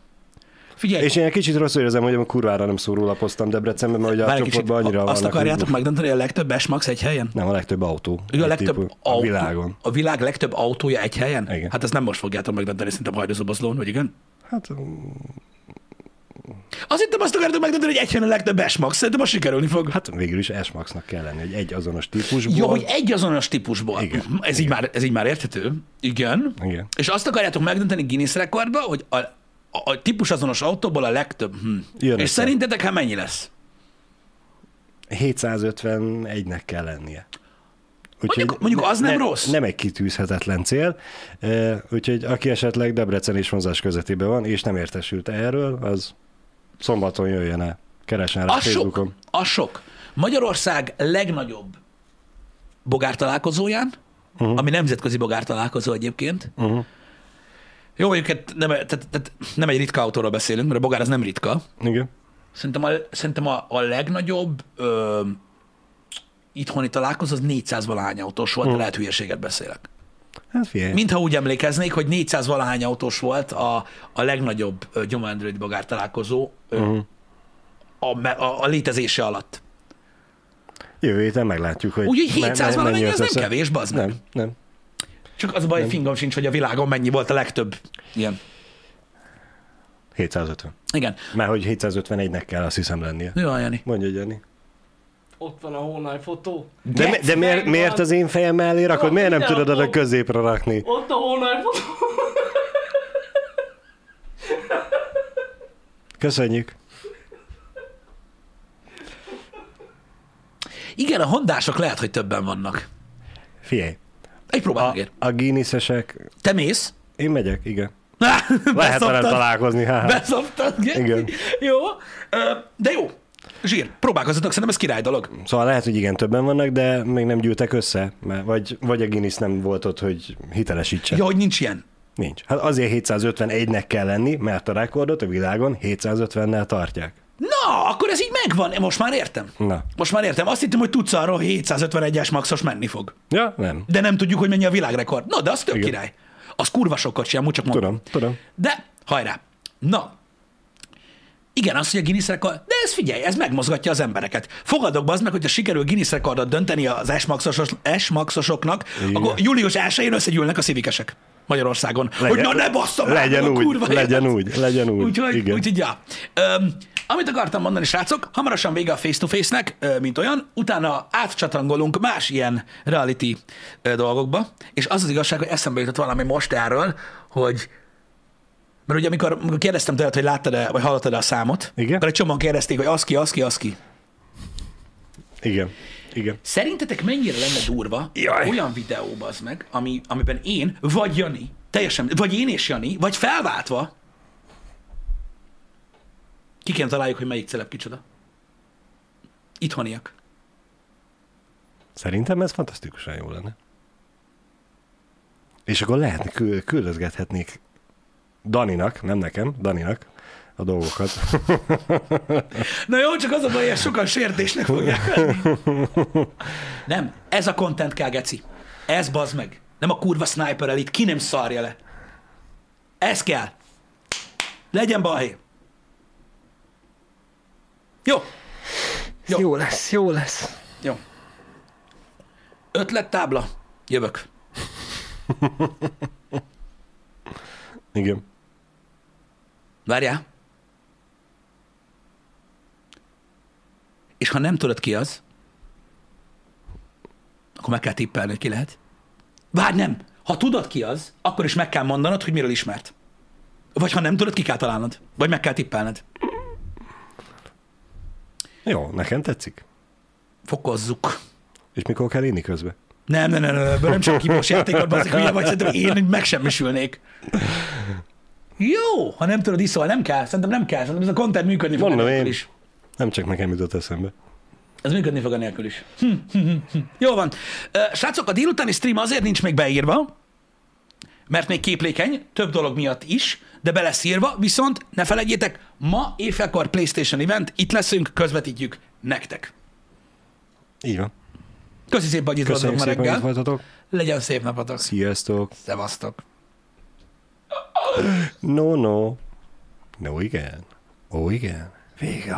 Figyelj, És én egy kicsit rosszul érzem, hogy a kurvára nem szórólapoztam Debrecenben, mert ugye a csoportban annyira azt vannak, akarjátok hogy- megdönteni, a legtöbb S-Max egy helyen? Nem, a legtöbb autó. Ő a legtöbb típus- autó, a világon. A világ legtöbb autója egy helyen? Igen. Hát ezt nem most fogjátok megdönteni, szerintem Hajdúszoboszlón, vagy igen? Hát Azt hittem azt akarjátok megdönteni, hogy egy helyen a legtöbb S-Max, szerintem most sikerülni fog. Hát végül is S-Maxnak kell lenni, hogy egy azonos típusból. Jó, hogy egy azonos típusból. Igen. Ez, Így már, ez így már érthető. Igen. Igen. És azt akarjátok megdönteni Guinness rekordba, hogy a, a, a típus azonos autóból a legtöbb. Hm. Jön És össze. szerintetek hát mennyi lesz? 751-nek kell lennie. Mondjuk- mondjuk az nem rossz. Nem egy kitűzhetetlen cél, úgyhogy aki esetleg Debrecen és vonzás közvetében van, és nem értesült erről, az szombaton jöjjön el. Keressen rá sok. Facebookon. Az sok. Magyarország legnagyobb bogártalálkozóján, uh-huh. ami nemzetközi bogártalálkozó egyébként. Uh-huh. Jó, mondjuk hát nem, tehát, tehát nem egy ritka autóról beszélünk, mert a bogár az nem ritka. Igen. Szerintem a, szerintem a, a legnagyobb ö, itthoni találkozó az 400 valahány autós volt, de lehet hülyeséget beszélek. Hát figyelj. Mintha úgy emlékeznék, hogy 400 valahány autós volt a, a legnagyobb Android bogár találkozó Uh-huh. a, a, a létezése alatt. Jövő héten meglátjuk, hogy Úgyhogy me- 700 me- valamennyi, az jött nem össze. kevés, bazd. Nem, nem. Csak az a baj, fingom sincs, hogy a világon mennyi volt a legtöbb ilyen. 750. Igen. Mert hogy 751-nek kell azt hiszem lennie. Jó, Jani. Mondja, Jani. Ott van a hónaj fotó. De, mi- de miért, miért az én fejem mellé rakod? Jó, Miért nem tudod oda középre rakni? Ott a hónaj fotó. Köszönjük. Igen, a hondások lehet, hogy többen vannak. Figyelj, Egy próbál a, megér. a Guinness-esek, Te mész? én megyek, igen. Lehet velem találkozni, hát. Beszoptad. Igen. Jó. De jó. Zsír, próbálkozzatok, szerintem ez király dolog. Szóval lehet, hogy igen, többen vannak, de még nem gyűltek össze, mert vagy, vagy a Guinness nem volt ott, hogy hitelesítse. Ja, hogy nincs ilyen. Nincs. Hát azért 751-nek kell lenni, mert a rekordot a világon 750-nel tartják. Na, akkor ez így megvan. Most már értem. Na. Most már értem. Azt hittem, hogy tudsz arról, hogy 751-es maxos menni fog. Ja, nem. De nem tudjuk, hogy mennyi a világrekord. Na, de az tök Igen. király. Az kurva sokat sem, úgy csak mondom. Tudom, tudom. De, hajrá. Na, igen, az, hogy a Guinness rekord, de ez figyelj, ez megmozgatja az embereket. Fogadok be az meg, hogyha sikerül Guinness rekordot dönteni az S-maxosos, S-maxosoknak, Igen. akkor július 1-én összegyűlnek a civikesek Magyarországon. Legyen, hogy na ne basszam már legyen a úgy, kurva legyen élet. úgy, legyen úgy. Úgyhogy, Igen. úgyhogy ja. Öm, amit akartam mondani, srácok, hamarosan vége a face-to-face-nek, mint olyan, utána átcsatangolunk más ilyen reality dolgokba, és az az igazság, hogy eszembe jutott valami most erről, hogy mert ugye amikor, amikor kérdeztem tőled, hogy láttad-e, vagy hallottad-e a számot, Igen. akkor egy csomóan kérdezték, hogy az ki, az ki, az ki. Igen. Igen. Szerintetek mennyire lenne durva Jaj. olyan videó, az meg, ami, amiben én, vagy Jani, teljesen, vagy én és Jani, vagy felváltva, ki kéne találjuk, hogy melyik celeb kicsoda. Itthoniak. Szerintem ez fantasztikusan jó lenne. És akkor lehetne, kül- küldözgethetnék Daninak, nem nekem, Daninak a dolgokat. Na jó, csak az a baj, hogy sokan sértésnek fogják venni. Nem, ez a content kell, geci. Ez bazd meg. Nem a kurva sniper elit, ki nem szarja le. Ez kell. Legyen balhé. Jó. Jó. Jó lesz, jó lesz. Jó. Ötlettábla. Jövök. Igen. Várjál. És ha nem tudod ki az, akkor meg kell tippelni, hogy ki lehet. Várj, nem. Ha tudod ki az, akkor is meg kell mondanod, hogy miről ismert. Vagy ha nem tudod, ki kell találnod. Vagy meg kell tippelned. Jó, nekem tetszik. Fokozzuk. És mikor kell inni közben? Nem, nem, nem, nem, ebből nem csak kipos játékot, baszik, hülye vagy, szerintem én megsemmisülnék. Jó, ha nem tudod iszol, nem kell, szerintem nem kell, szerintem ez a content működni fog Mondom én. is. Nem csak nekem jutott eszembe. Ez működni fog nélkül is. Hm, hm, hm, hm. Jó van. Srácok, a délutáni stream azért nincs még beírva, mert még képlékeny, több dolog miatt is, de be lesz írva, viszont ne felejtjétek, ma éjfélkor PlayStation event, itt leszünk, közvetítjük nektek. Így van. Köszi szépen, hogy itt voltatok ma reggel. voltatok. Legyen szép napotok. Sziasztok. Szevasztok. No, no. No, igen. Ó, igen. Vége.